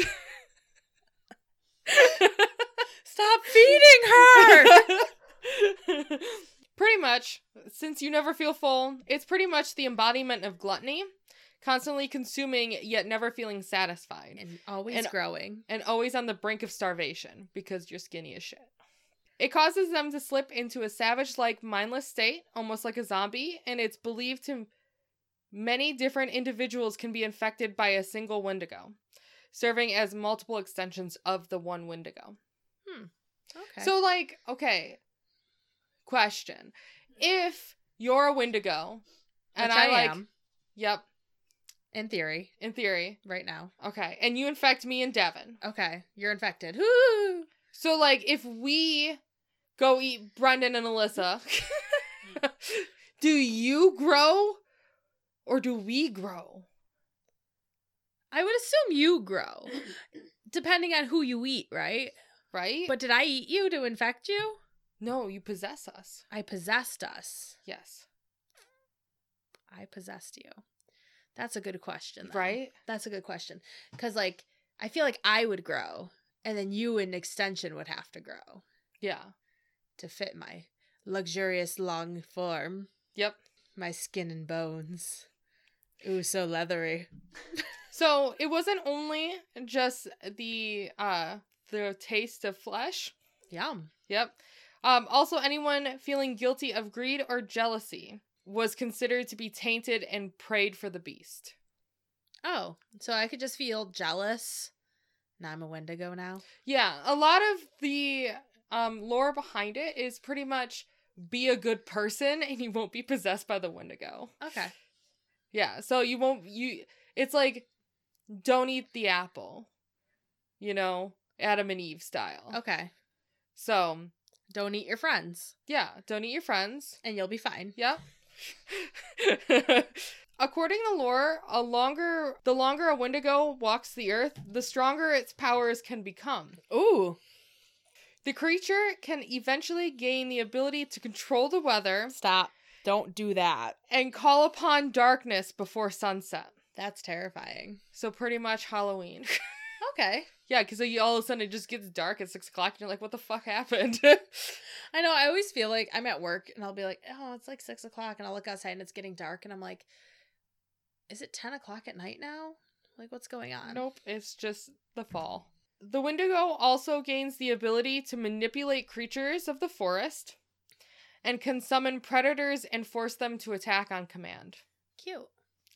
Stop feeding her. [laughs] pretty much, since you never feel full, it's pretty much the embodiment of gluttony. Constantly consuming yet never feeling satisfied, And always And- growing. and always on the brink of starvation because you're skinny as shit. It causes them to slip into a savage like mindless state, almost like a zombie, and it's believed to many different individuals can be infected by a single Wendigo, serving as multiple extensions of the one Wendigo. Hmm. Okay. So, like, okay, question. If you're a Wendigo, and Which I, I like, am. yep, in theory, in theory, right now. okay, and you infect me and Devin. Okay, you're infected. Woo! So, like, if we go eat Brendan and Alyssa, [laughs] do you grow or do we grow? I would assume you grow, depending on who you eat, right? Right? But did I eat you to infect you? no, you possess us. I possessed us. Yes. I possessed you. That's a good question, though. Right? That's a good question. Because, like, I feel like I would grow, and then you, in extension, would have to grow Yeah. to fit my luxurious long form, Yep. my skin and bones. Ooh, so leathery. [laughs] So it wasn't only just the uh the taste of flesh. Yum. Yep. Um also anyone feeling guilty of greed or jealousy was considered to be tainted and prayed for the beast. Oh, so I could just feel jealous. Now I'm a Wendigo now. Yeah, a lot of the um lore behind it is pretty much be a good person and you won't be possessed by the Wendigo. Okay. Yeah, so you won't you it's like don't eat the apple. You know, Adam and Eve style. Okay. So, Don't eat your friends, yeah, don't eat your friends. and you'll be fine. Yep. [laughs] According to lore, a longer the longer a Wendigo walks the earth, the stronger its powers can become. Ooh. The creature can eventually gain the ability to control the weather Stop. Don't do that. and call upon darkness before sunset. That's terrifying. So pretty much Halloween. [laughs] Okay. Yeah, because all of a sudden it just gets dark at six o'clock and you're like, what the fuck happened? [laughs] I know. I always feel like I'm at work and I'll be like, oh, it's like six o'clock, and I'll look outside and it's getting dark, and I'm like, is it 10 o'clock at night now? Like, what's going on? Nope, it's just the fall. The Wendigo also gains the ability to manipulate creatures of the forest and can summon predators and force them to attack on command. Cute.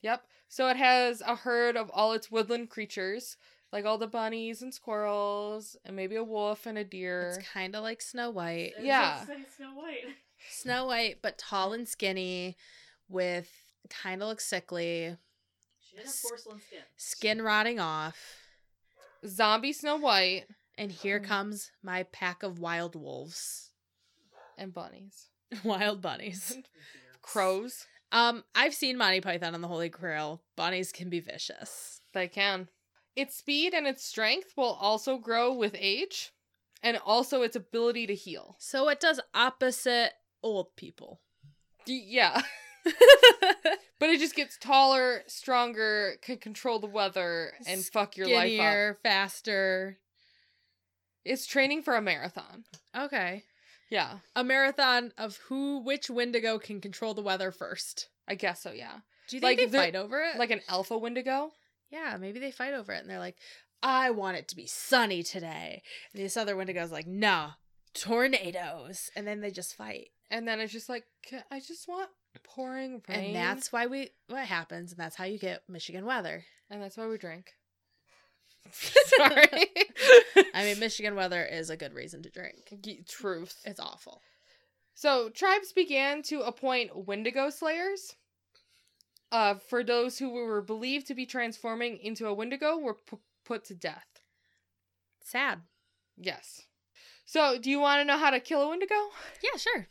Yep. So it has a herd of all its woodland creatures, like all the bunnies and squirrels, and maybe a wolf and a deer. It's kind of like Snow White. I Yeah. about Snow White. Snow White, but tall and skinny, with kind of looks sickly, She has a porcelain skin. skin rotting off. Zombie Snow White And here Oh. comes my pack of wild wolves, and bunnies. [laughs] wild bunnies. [laughs] Crows. Um, I've seen Monty Python on the Holy Grail. Bunnies can be vicious. They can. Its speed and its strength will also grow with age, and also its ability to heal. So it does opposite old people. Y- yeah. [laughs] [laughs] But it just gets taller, stronger, can control the weather, and fuck your life up. Faster. It's training for a marathon. Okay. Yeah, A marathon of who, which Wendigo can control the weather first. I guess so, yeah. Do you Like, think they the- fight over it? Like an alpha Wendigo. Yeah, maybe they fight over it and they're like, I want it to be sunny today. And this other Wendigo's like, nah, tornadoes. And then they just fight. And then it's just like, I just want pouring rain. And that's why we what happens, and that's how you get Michigan weather. And that's why we drink. [laughs] Sorry. [laughs] I mean, Michigan weather is a good reason to drink. Truth. It's awful. So tribes began to appoint Wendigo slayers. Uh, for those who were believed to be transforming into a Wendigo, were pu- put to death. Sad. Yes. So, do you want to know how to kill a Wendigo? Yeah, sure.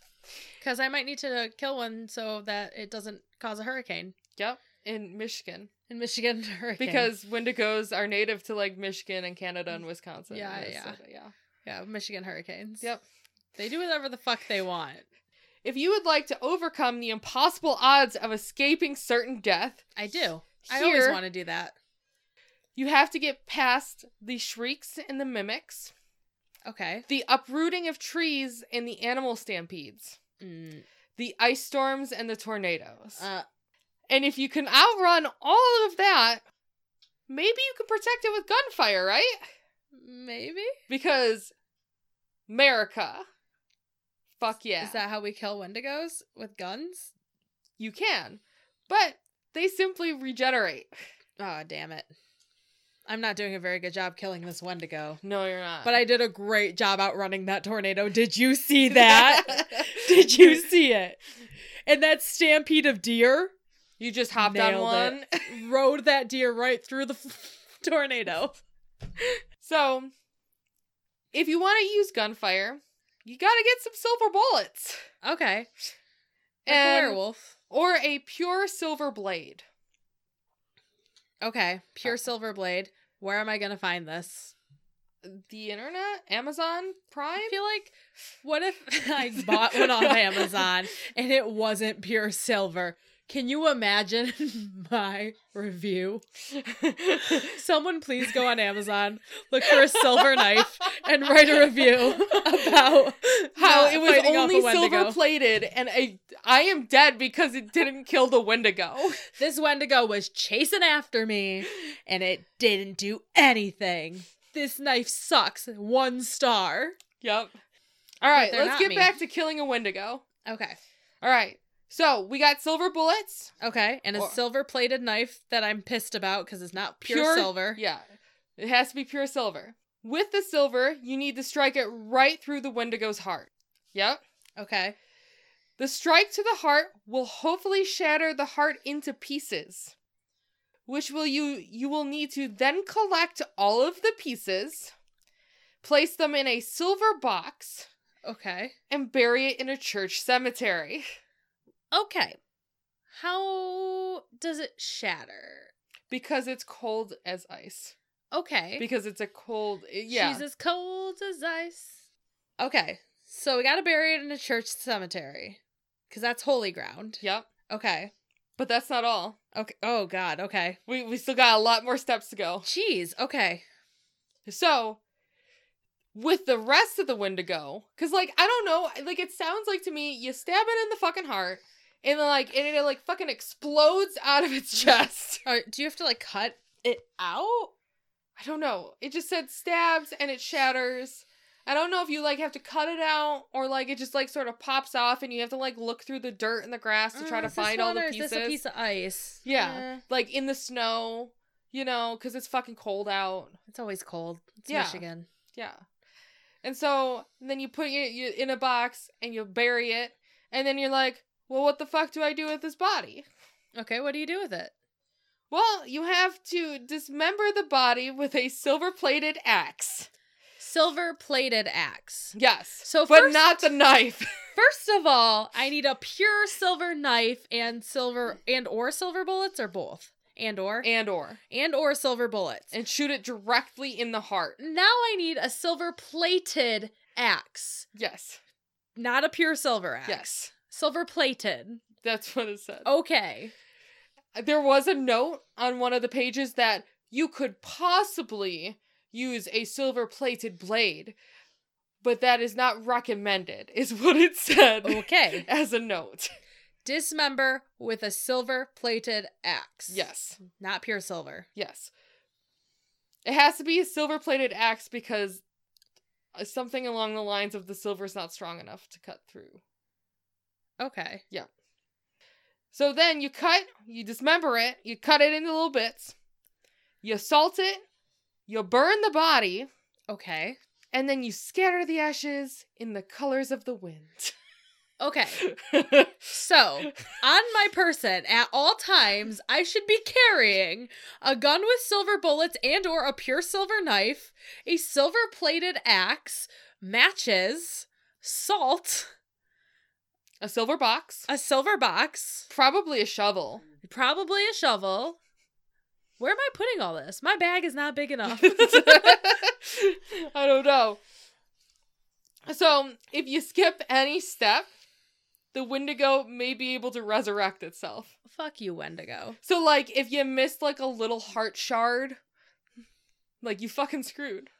Because I might need to kill one so that it doesn't cause a hurricane Yep. In Michigan, in Michigan. [laughs] Hurricane. because Wendigos are native to like Michigan and Canada and Wisconsin. Yeah, and yeah. Yeah. yeah, Michigan hurricanes. Yep. They do whatever the fuck they want. If you would like to overcome the impossible odds of escaping certain death, I do. I always want to do that. you have to get past the shrieks and the mimics, Okay. the uprooting of trees and the animal stampedes, Mm, the ice storms and the tornadoes. uh, And if you can outrun all of that, maybe you can protect it with gunfire, right? Maybe. Because America. Fuck yeah. Is that how we kill Wendigos with guns? you can. But they simply regenerate. Oh, damn it. I'm not doing a very good job killing this Wendigo. No, you're not. But I did a great job outrunning that tornado. Did you see [laughs] that? did you see it? And that stampede of deer You just hopped on one. [laughs] rode that deer right through the f- [laughs] tornado. So, if you want to use gunfire, you gotta get some silver bullets. Okay. Like a And- werewolf. Or a pure silver blade. Okay. Pure uh, silver blade. Where am I to find this? The internet? Amazon Prime? I feel like, what if [laughs] I bought one off Amazon and it wasn't pure silver? Can you imagine [laughs] my review? [laughs] Someone please go on Amazon, look for a silver knife, and write a review about How it was only silver plated, and I, I am dead because it didn't kill the Wendigo. [laughs] This Wendigo was chasing after me, and it didn't do anything. This knife sucks. One star. Yep. All right, let's get me. back to killing a Wendigo. Okay. All right. So we got silver bullets. Okay, and a Or- silver plated knife that I'm pissed about because it's not pure, silver. Yeah. It has to be pure silver. With the silver, you need to strike it right through the Wendigo's heart. Yep. Okay. The strike to the heart will hopefully shatter the heart into pieces, which will you you will need to then collect all of the pieces, place them in a silver box, Okay. and bury it in a church cemetery. [laughs] Okay. How does it shatter? Because it's cold as ice. Okay. Because it's a cold eh, yeah. She's as cold as ice. Okay. So we gotta bury it in a church cemetery. Because that's holy ground. Yep. Okay. But that's not all. Okay. Oh god, okay. We we still got a lot more steps to go. Jeez, okay. So, with the rest of the Wendigo, because like I don't know, like it sounds like to me you stab it in the fucking heart, and then like and it like fucking explodes out of its chest. [laughs] Alright, do you have to like cut it out? I don't know. It just said stabs and it shatters. I don't know if you like have to cut it out or like it just like sort of pops off and you have to like look through the dirt and the grass to try Uh, to find all the pieces. Is this a piece of ice? Yeah. Eh, Like in the snow, you know, because it's fucking cold out. it's always cold. It's Yeah. Michigan. Yeah. And so then you put it you- in a box and you bury it, and then you're like, well, what the fuck do I do with this body? Okay, what do you do with it? Well, you have to dismember the body with a silver plated axe. Silver plated axe. Yes. So but first- not the knife. [laughs] First of all, I need a pure silver knife and silver and or silver bullets or both. And or and or. and or silver bullets. And shoot it directly in the heart. now I need a silver plated axe. Yes. Not a pure silver axe. Yes. Silver plated. That's what it said. Okay. There was a note on one of the pages that you could possibly use a silver plated blade, but that is not recommended, is [laughs] what it said Okay. [laughs] as a note. Dismember with a silver plated axe. Yes. Not pure silver. Yes. It has to be a silver plated axe because uh, something along the lines of the silver's not strong enough to cut through. Okay. Yeah. So then you cut, you dismember it, you cut it into little bits, you salt it, you burn the body, Okay. and then you scatter the ashes in the colors of the wind. Okay. [laughs] So, on my person at all times, I should be carrying a gun with silver bullets and or a pure silver knife, a silver-plated axe, matches, salt, a silver box, a silver box, probably a shovel. probably a shovel. Where am I putting all this? My bag is not big enough. [laughs] I don't know. So, if you skip any step, the Wendigo may be able to resurrect itself. Fuck you, Wendigo. So, like, if you missed like a little heart shard, like you fucking screwed.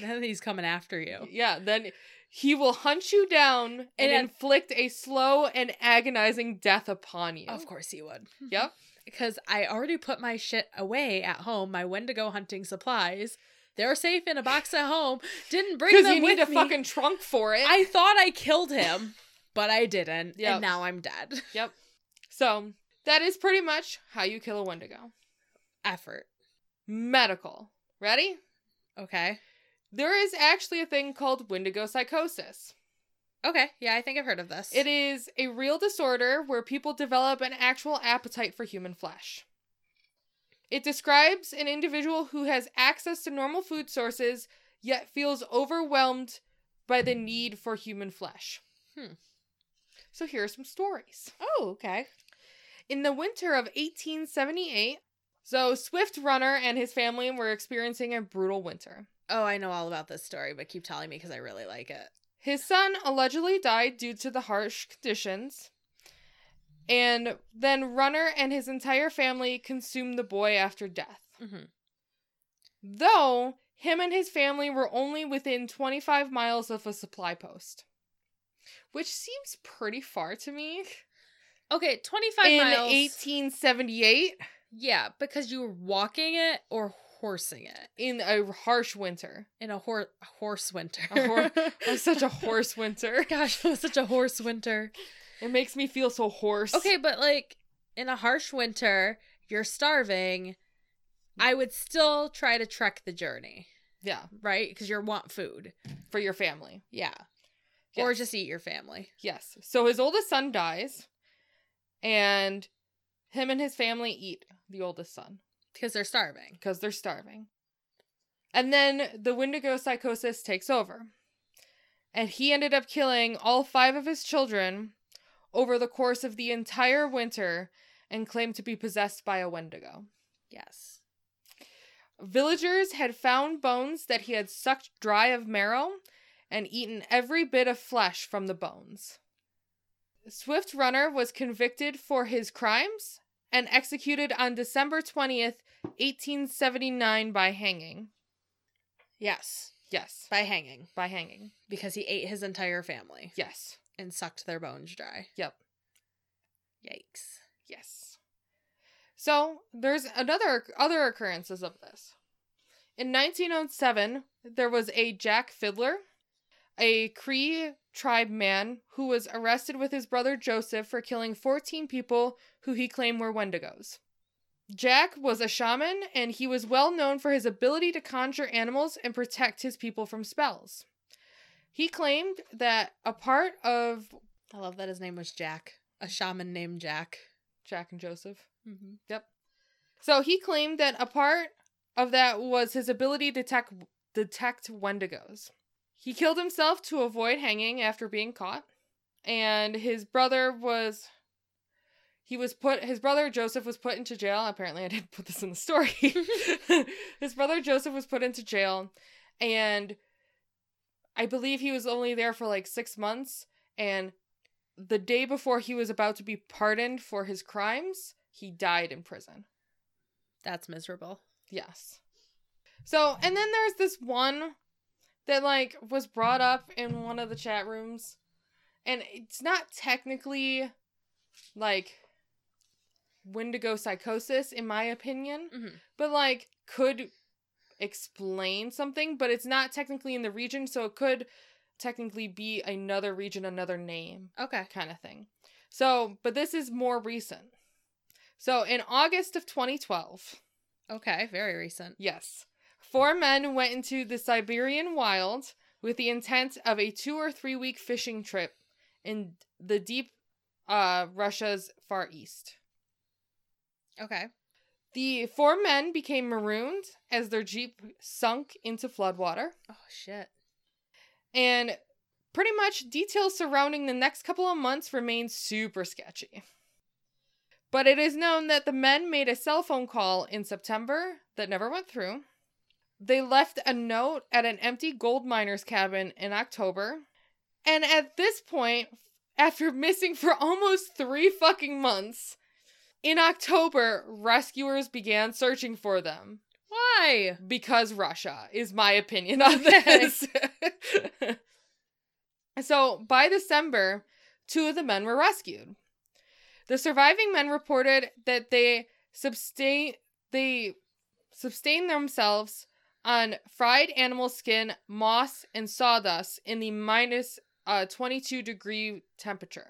Then he's coming after you. Yeah, then he will hunt you down and, And- inflict a slow and agonizing death upon you. Of course he would. Hmm. Yep. Because I already put my shit away at home, my Wendigo hunting supplies. They're safe in a box at home. Didn't bring Because them you need a me. fucking trunk for it. I thought I killed him, but I didn't. Yep. And now I'm dead. Yep. So that is pretty much how you kill a Wendigo. Effort. Medical. Ready? Okay. There is actually a thing called Wendigo psychosis. Okay. Yeah, I think I've heard of this. It is a real disorder where people develop an actual appetite for human flesh. It describes an individual who has access to normal food sources yet feels overwhelmed by the need for human flesh. Hmm. So here are some stories. Oh, okay. In the winter of 1878, so Swift Runner and his family were experiencing a brutal winter. Oh, I know all about this story, but keep telling me because I really like it. His son allegedly died due to the harsh conditions. And then Runner and his entire family consumed the boy after death. Mhm. Though him and his family were only within 25 miles of a supply post. Which seems pretty far to me. Okay, 25 In miles. 1878, Yeah, because you were walking it or horsing it in a harsh winter. in a hor- horse winter. A hor- [laughs] It was such a horse winter. [laughs] Gosh, it was such a horse winter. It makes me feel so hoarse. Okay, but like in a harsh winter, you're starving. I would still try to trek the journey, Yeah, right? Because you want food. for your family. Yeah. Or just eat your family. Yes. So his oldest son dies, and him and his family eat the oldest son Because they're starving. because they're starving. And then the Wendigo psychosis takes over. And he ended up killing all five of his children over the course of the entire winter and claimed to be possessed by a Wendigo. Yes. Villagers had found bones that he had sucked dry of marrow and eaten every bit of flesh from the bones. Swift Runner was convicted for his crimes and executed on December 20th, 1879 by hanging. Yes. Yes, By hanging. by hanging. Because he ate his entire family Yes. and sucked their bones dry. Yep. Yikes. Yes. So there's another other occurrences of this. In 1907, there was a Jack Fiddler, a Cree tribe man who was arrested with his brother Joseph for killing 14 people who he claimed were Wendigos. Jack was a shaman and he was well known for his ability to conjure animals and protect his people from spells. He claimed that a part of I love that his name was Jack. A shaman named Jack. Jack and Joseph Mm-hmm. Yep. So he claimed that a part of that was his ability to detect detect Wendigos. He killed himself to avoid hanging after being caught, and his brother was he was put his brother Joseph was put into jail. Apparently, I didn't put this in the story. [laughs] his brother Joseph was put into jail, and I believe he was only there for like six months. And the day before he was about to be pardoned for his crimes, he died in prison. That's miserable. Yes. So, and then there's this one that like was brought up in one of the chat rooms and it's not technically like Wendigo psychosis in my opinion, Mm-hmm. but like could explain something, but it's not technically in the region, so it could technically be another region, another name Okay. kind of thing. So, but this is more recent. So, in August of 2012, Okay. Very recent. Yes. Four men went into the Siberian wild with the intent of a two or three week fishing trip in the deep uh Russia's far east. Okay. The four men became marooned as their jeep sunk into floodwater, Oh shit. and pretty much details surrounding the next couple of months remain super sketchy. But it is known that the men made a cell phone call in September that never went through. They left a note at an empty gold miner's cabin in October. And at this point, after missing for almost three fucking months, in October, rescuers began searching for them. Why? Because Russia is my opinion on [laughs] this. [laughs] So by December, two of the men were rescued. The surviving men reported that they sustain they sustained themselves on fried animal skin, moss, and sawdust in the minus uh, 22 degree temperature.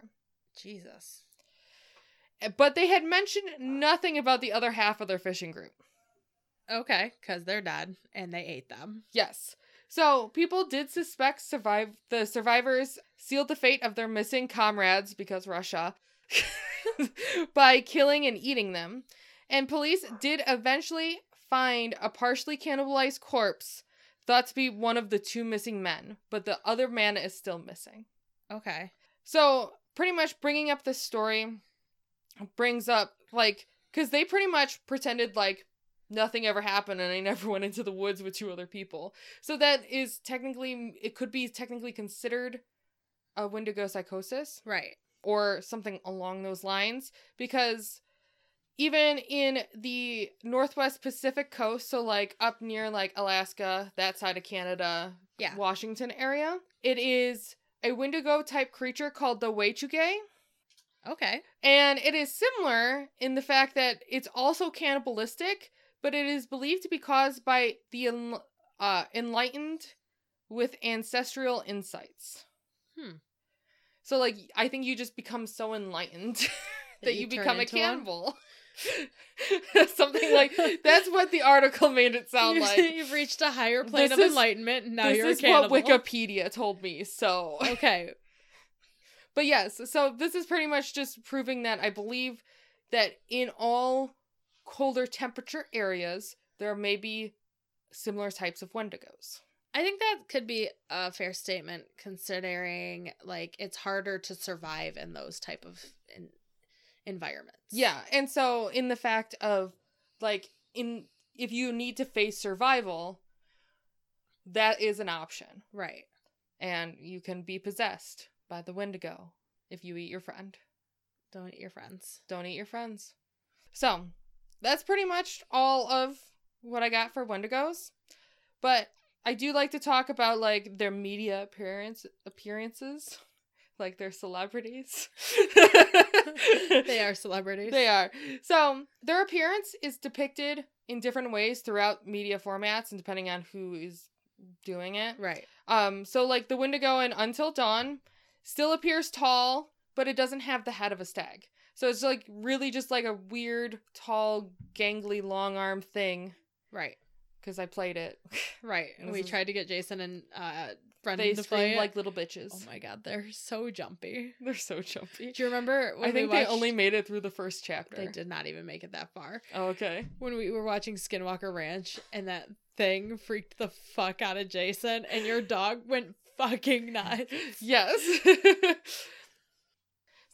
Jesus. But they had mentioned nothing about the other half of their fishing group. Okay, because they're dead and they ate them. Yes. So people did suspect survive the survivors sealed the fate of their missing comrades because Russia [laughs] by killing and eating them. And police did eventually find a partially cannibalized corpse thought to be one of the two missing men, but the other man is still missing. Okay. So, pretty much bringing up this story brings up, like, because they pretty much pretended like nothing ever happened and I [laughs] never went into the woods with two other people. So, that is technically, it could be technically considered a Wendigo psychosis Right. or something along those lines because even in the northwest pacific coast so like up near like alaska that side of canada Yeah. washington area it is a wendigo type creature called the Wechuge, Okay. and it is similar in the fact that it's also cannibalistic but it is believed to be caused by the en- uh, enlightened with ancestral insights Hmm. so like i think you just become so enlightened [laughs] that, you you, become a cannibal [laughs] something like that's what the article made it [laughs] sound like You've reached a higher plane This of is- enlightenment. and Now you're a cannibal. what wikipedia told me so Okay. [laughs] but yes so this is pretty much just proving that i believe that in all colder temperature areas there may be similar types of wendigos I think that could be a fair statement considering like it's harder to survive in those type of in- environments. Yeah, and so in the fact of like in if you need to face survival, that is an option. Right. And you can be possessed by the Wendigo if you eat your friend. Don't eat your friends. Don't eat your friends. So, that's pretty much all of what I got for Wendigos. But I do like to talk about like their media appearance appearances, [laughs] like they're celebrities. [laughs] they are celebrities. They are. So their appearance is depicted in different ways throughout media formats and depending on who is doing it. Right. Um, so like the Wendigo in Until Dawn still appears tall, but it doesn't have the head of a stag. So it's like really just like a weird, tall, gangly, long arm thing. Right. Because I played it. [laughs] Right. And we is- tried to get Jason and uh Brendan they to scream play like little bitches. Oh my god, they're so jumpy. [laughs] They're so jumpy. Do you remember when I think we they only made it through the first chapter. They did not even make it that far. Oh, okay. When we were watching Skinwalker Ranch and that thing freaked the fuck out of Jason and your dog went fucking nuts. [laughs] Yes. [laughs]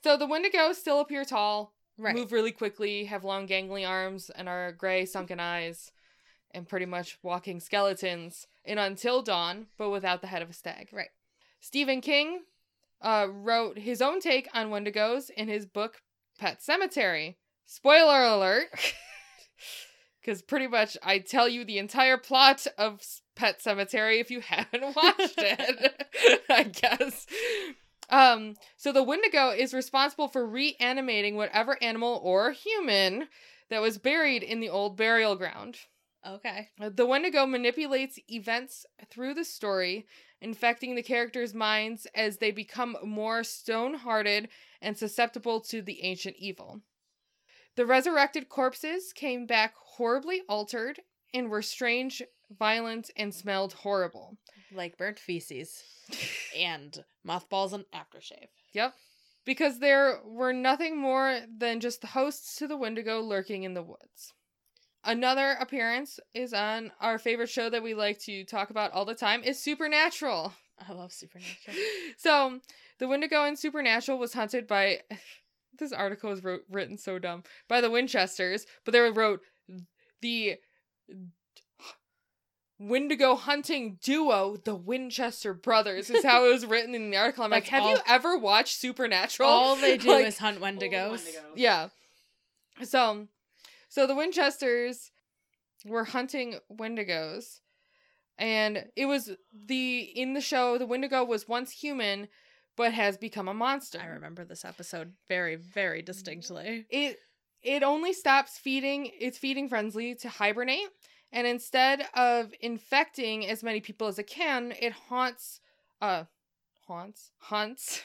so the Wendigos still appear tall, Right. move really quickly, have long gangly arms, and are gray sunken eyes, and pretty much walking skeletons in Until Dawn, but without the head of a stag. Right. Stephen King uh, wrote his own take on Wendigos in his book Pet Sematary. Spoiler alert. [laughs] Because pretty much I tell you the entire plot of Pet Sematary if you [laughs] haven't watched it, [laughs] I guess. Um, so the Wendigo is responsible for reanimating whatever animal or human that was buried in the old burial ground. Okay. Uh, the Wendigo manipulates events through the story, infecting the characters' minds as they become more stone hearted and susceptible to the ancient evil. The resurrected corpses came back horribly altered and were strange, violent, and smelled horrible. Like burnt feces [laughs] and mothballs and aftershave. Yep. Because there were nothing more than just the hosts to the Wendigo lurking in the woods. Another appearance is on our favorite show that we like to talk about all the time is Supernatural. [laughs] I love Supernatural. [laughs] So, the Wendigo in Supernatural was hunted by [laughs] this article is wrote, written so dumb by the Winchesters, but they wrote the Wendigo hunting duo, the Winchester brothers, is how it was written in the article. I'm like, That's have all- you ever watched Supernatural? All they do Like, is hunt Wendigos. Wendigos. yeah. So, so the Winchesters were hunting Wendigos, And it was the in the show the Wendigo was once human but has become a monster. I remember this episode very, very distinctly. It it only stops feeding its feeding frenzy to hibernate and instead of infecting as many people as it can, it haunts uh haunts hunts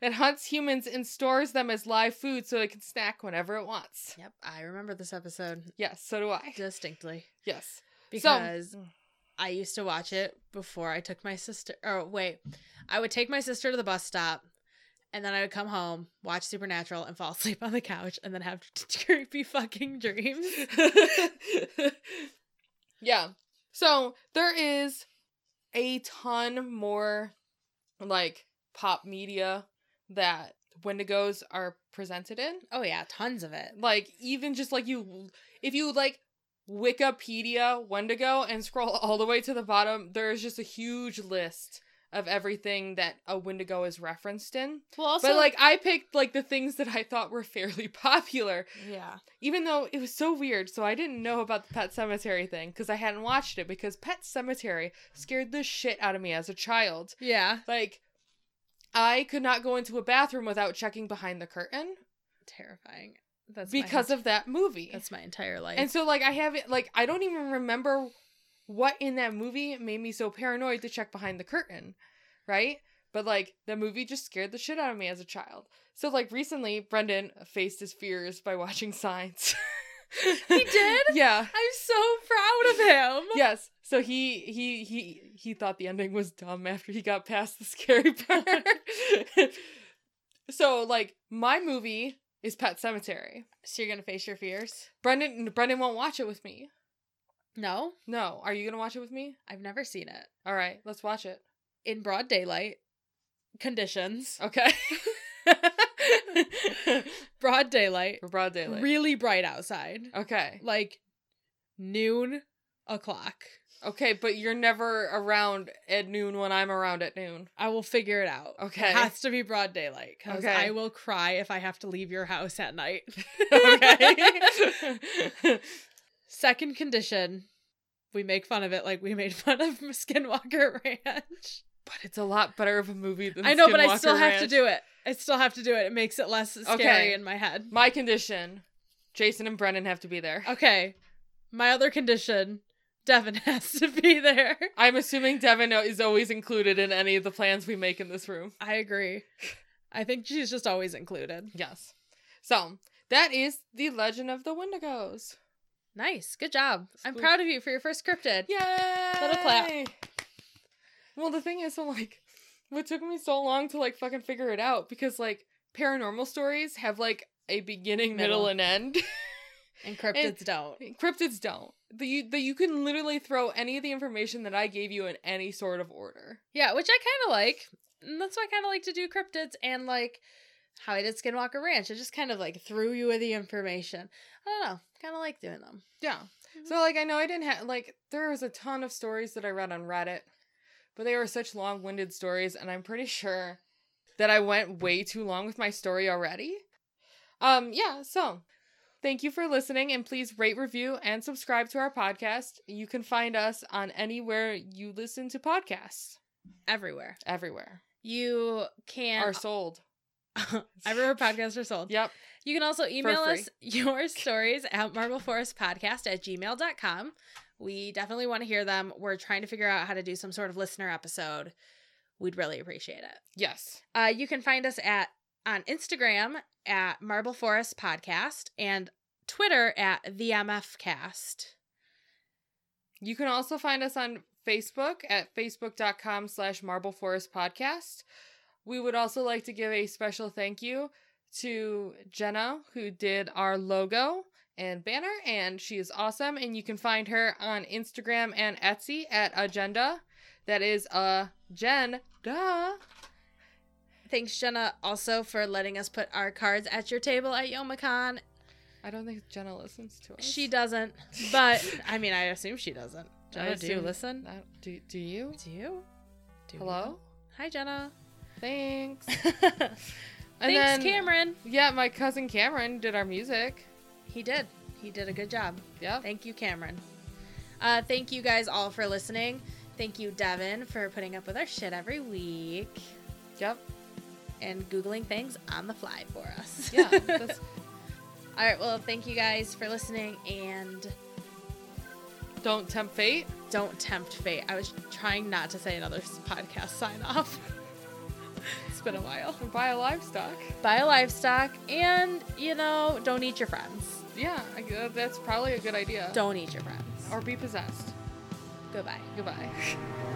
it hunts humans and stores them as live food so it can snack whenever it wants. Yep, I remember this episode Yes, so do I. distinctly Yes. because So, I used to watch it before I took my sister. Or wait, I would take my sister to the bus stop, and then I would come home, watch Supernatural, and fall [laughs] asleep on the couch, and then have [laughs] creepy fucking dreams. [laughs] yeah. So there is a ton more like pop media that Wendigos are presented in. Oh yeah, tons of it. Like even just like you if you like Wikipedia Wendigo and scroll [laughs] all the way to the bottom, there's just a huge list of everything that a Wendigo is referenced in. Well, also, but like I picked like the things that I thought were fairly [laughs] popular yeah, even though it was so weird, so I didn't know about the Pet Sematary thing because I hadn't watched it because Pet Sematary scared the shit out of me as a child. yeah, Like, I could not go into a bathroom without checking behind the curtain terrifying. That's because of that movie. that's my entire life. and so, like, I haven't, like, I don't even remember what in that movie made me so paranoid to check behind the curtain, right? But, like, the movie just scared the shit out of me as a child. So, like, recently, Brendan faced his fears by watching [laughs] Signs. He did? Yeah. I'm so proud of him. yes. So he he he he thought the ending was dumb after he got past the scary [laughs] part. so like my movie is Pet Sematary. So you're gonna face your fears? Brendan Brendan won't watch it with me. No, No, are you gonna watch it with me? I've never seen it All right, let's watch it. in broad daylight conditions. Okay. [laughs] [laughs] Broad daylight, broad daylight. really bright outside, okay. like noon o'clock. Okay, but you're never around at noon when I'm around at noon. I will figure it out. Okay. It has to be broad daylight because Okay. I will cry if I have to leave your house at night. [laughs] okay. [laughs] Second condition, we make fun of it like we made fun of Skinwalker Ranch. but it's a lot better of a movie than I know, but I Skinwalker still have to do it. I still have to do it. It makes it less scary Okay. in my head. My condition: Jason and Brendan have to be there. Okay. My other condition, Devin [laughs] has to be there. I'm assuming Devin is always included in any of the plans we make in this room. I agree. I think she's just always included. Yes. So that is the Legend of the Wendigos. Nice. Good job. I'm proud of you for your first cryptid. Yay! Little clap. Well, the thing is, so like, what took me so long to like fucking figure it out because like paranormal stories have like a beginning, middle, Middle. and end. [laughs] And cryptids don't. Cryptids don't. That you, the you can literally throw any of the information that I gave you in any sort of order. Yeah, which I kind of like. And that's why I kind of like to do cryptids and like how I did Skinwalker Ranch. I just kind of like threw you with the information. I don't know. Kind of like doing them. Yeah. Mm-hmm. So like I know I didn't have like there was a ton of stories that I read on Reddit, but they were such long-winded stories and I'm pretty sure that I went way too long with my story already. Um yeah, so thank you for listening and please rate, review and subscribe to our podcast. You can find us on anywhere you listen to podcasts. Everywhere. Everywhere. You can. Are sold. [laughs] Everywhere podcasts are sold. Yep. You can also email us your [laughs] stories at marbleforestpodcast at gmail.com. We definitely want to hear them. We're trying to figure out how to do some sort of listener episode. We'd really appreciate it. Yes. Uh, you can find us at on Instagram at Marble Forest Podcast and Twitter at the MF Cast. You can also find us on Facebook at facebook.com slash Marble Forest Podcast. We would also like to give a special thank you to Jenna, who did our logo and banner, and she is awesome. And you can find her on Instagram and Etsy at Agenda. That is a Jen. Duh. Thanks, Jenna, also for letting us put our cards at your table at Youmacon. I don't think Jenna listens to us. She doesn't, but I mean, I assume she doesn't. [laughs] I Jenna, do you listen? I- do, do you? Do you? Do Hello? you? Hi, Jenna. Thanks. [laughs] Thanks, then, Cameron. Yeah, my cousin Cameron did our music. He did. He did a good job. Yep. Thank you, Cameron. Uh, thank you guys all for listening. Thank you, Devin, for putting up with our shit every week Yep. and Googling things on the fly for us. Yeah. [laughs] All right. Well, thank you guys for listening and don't tempt fate. don't tempt fate. I was trying not to say another podcast sign off. [laughs] it's been a while. And buy a livestock. Buy a livestock and, you know, don't eat your friends. Yeah, I, uh, that's probably a good idea. Don't eat your friends. Or be possessed. Goodbye. Goodbye. [laughs]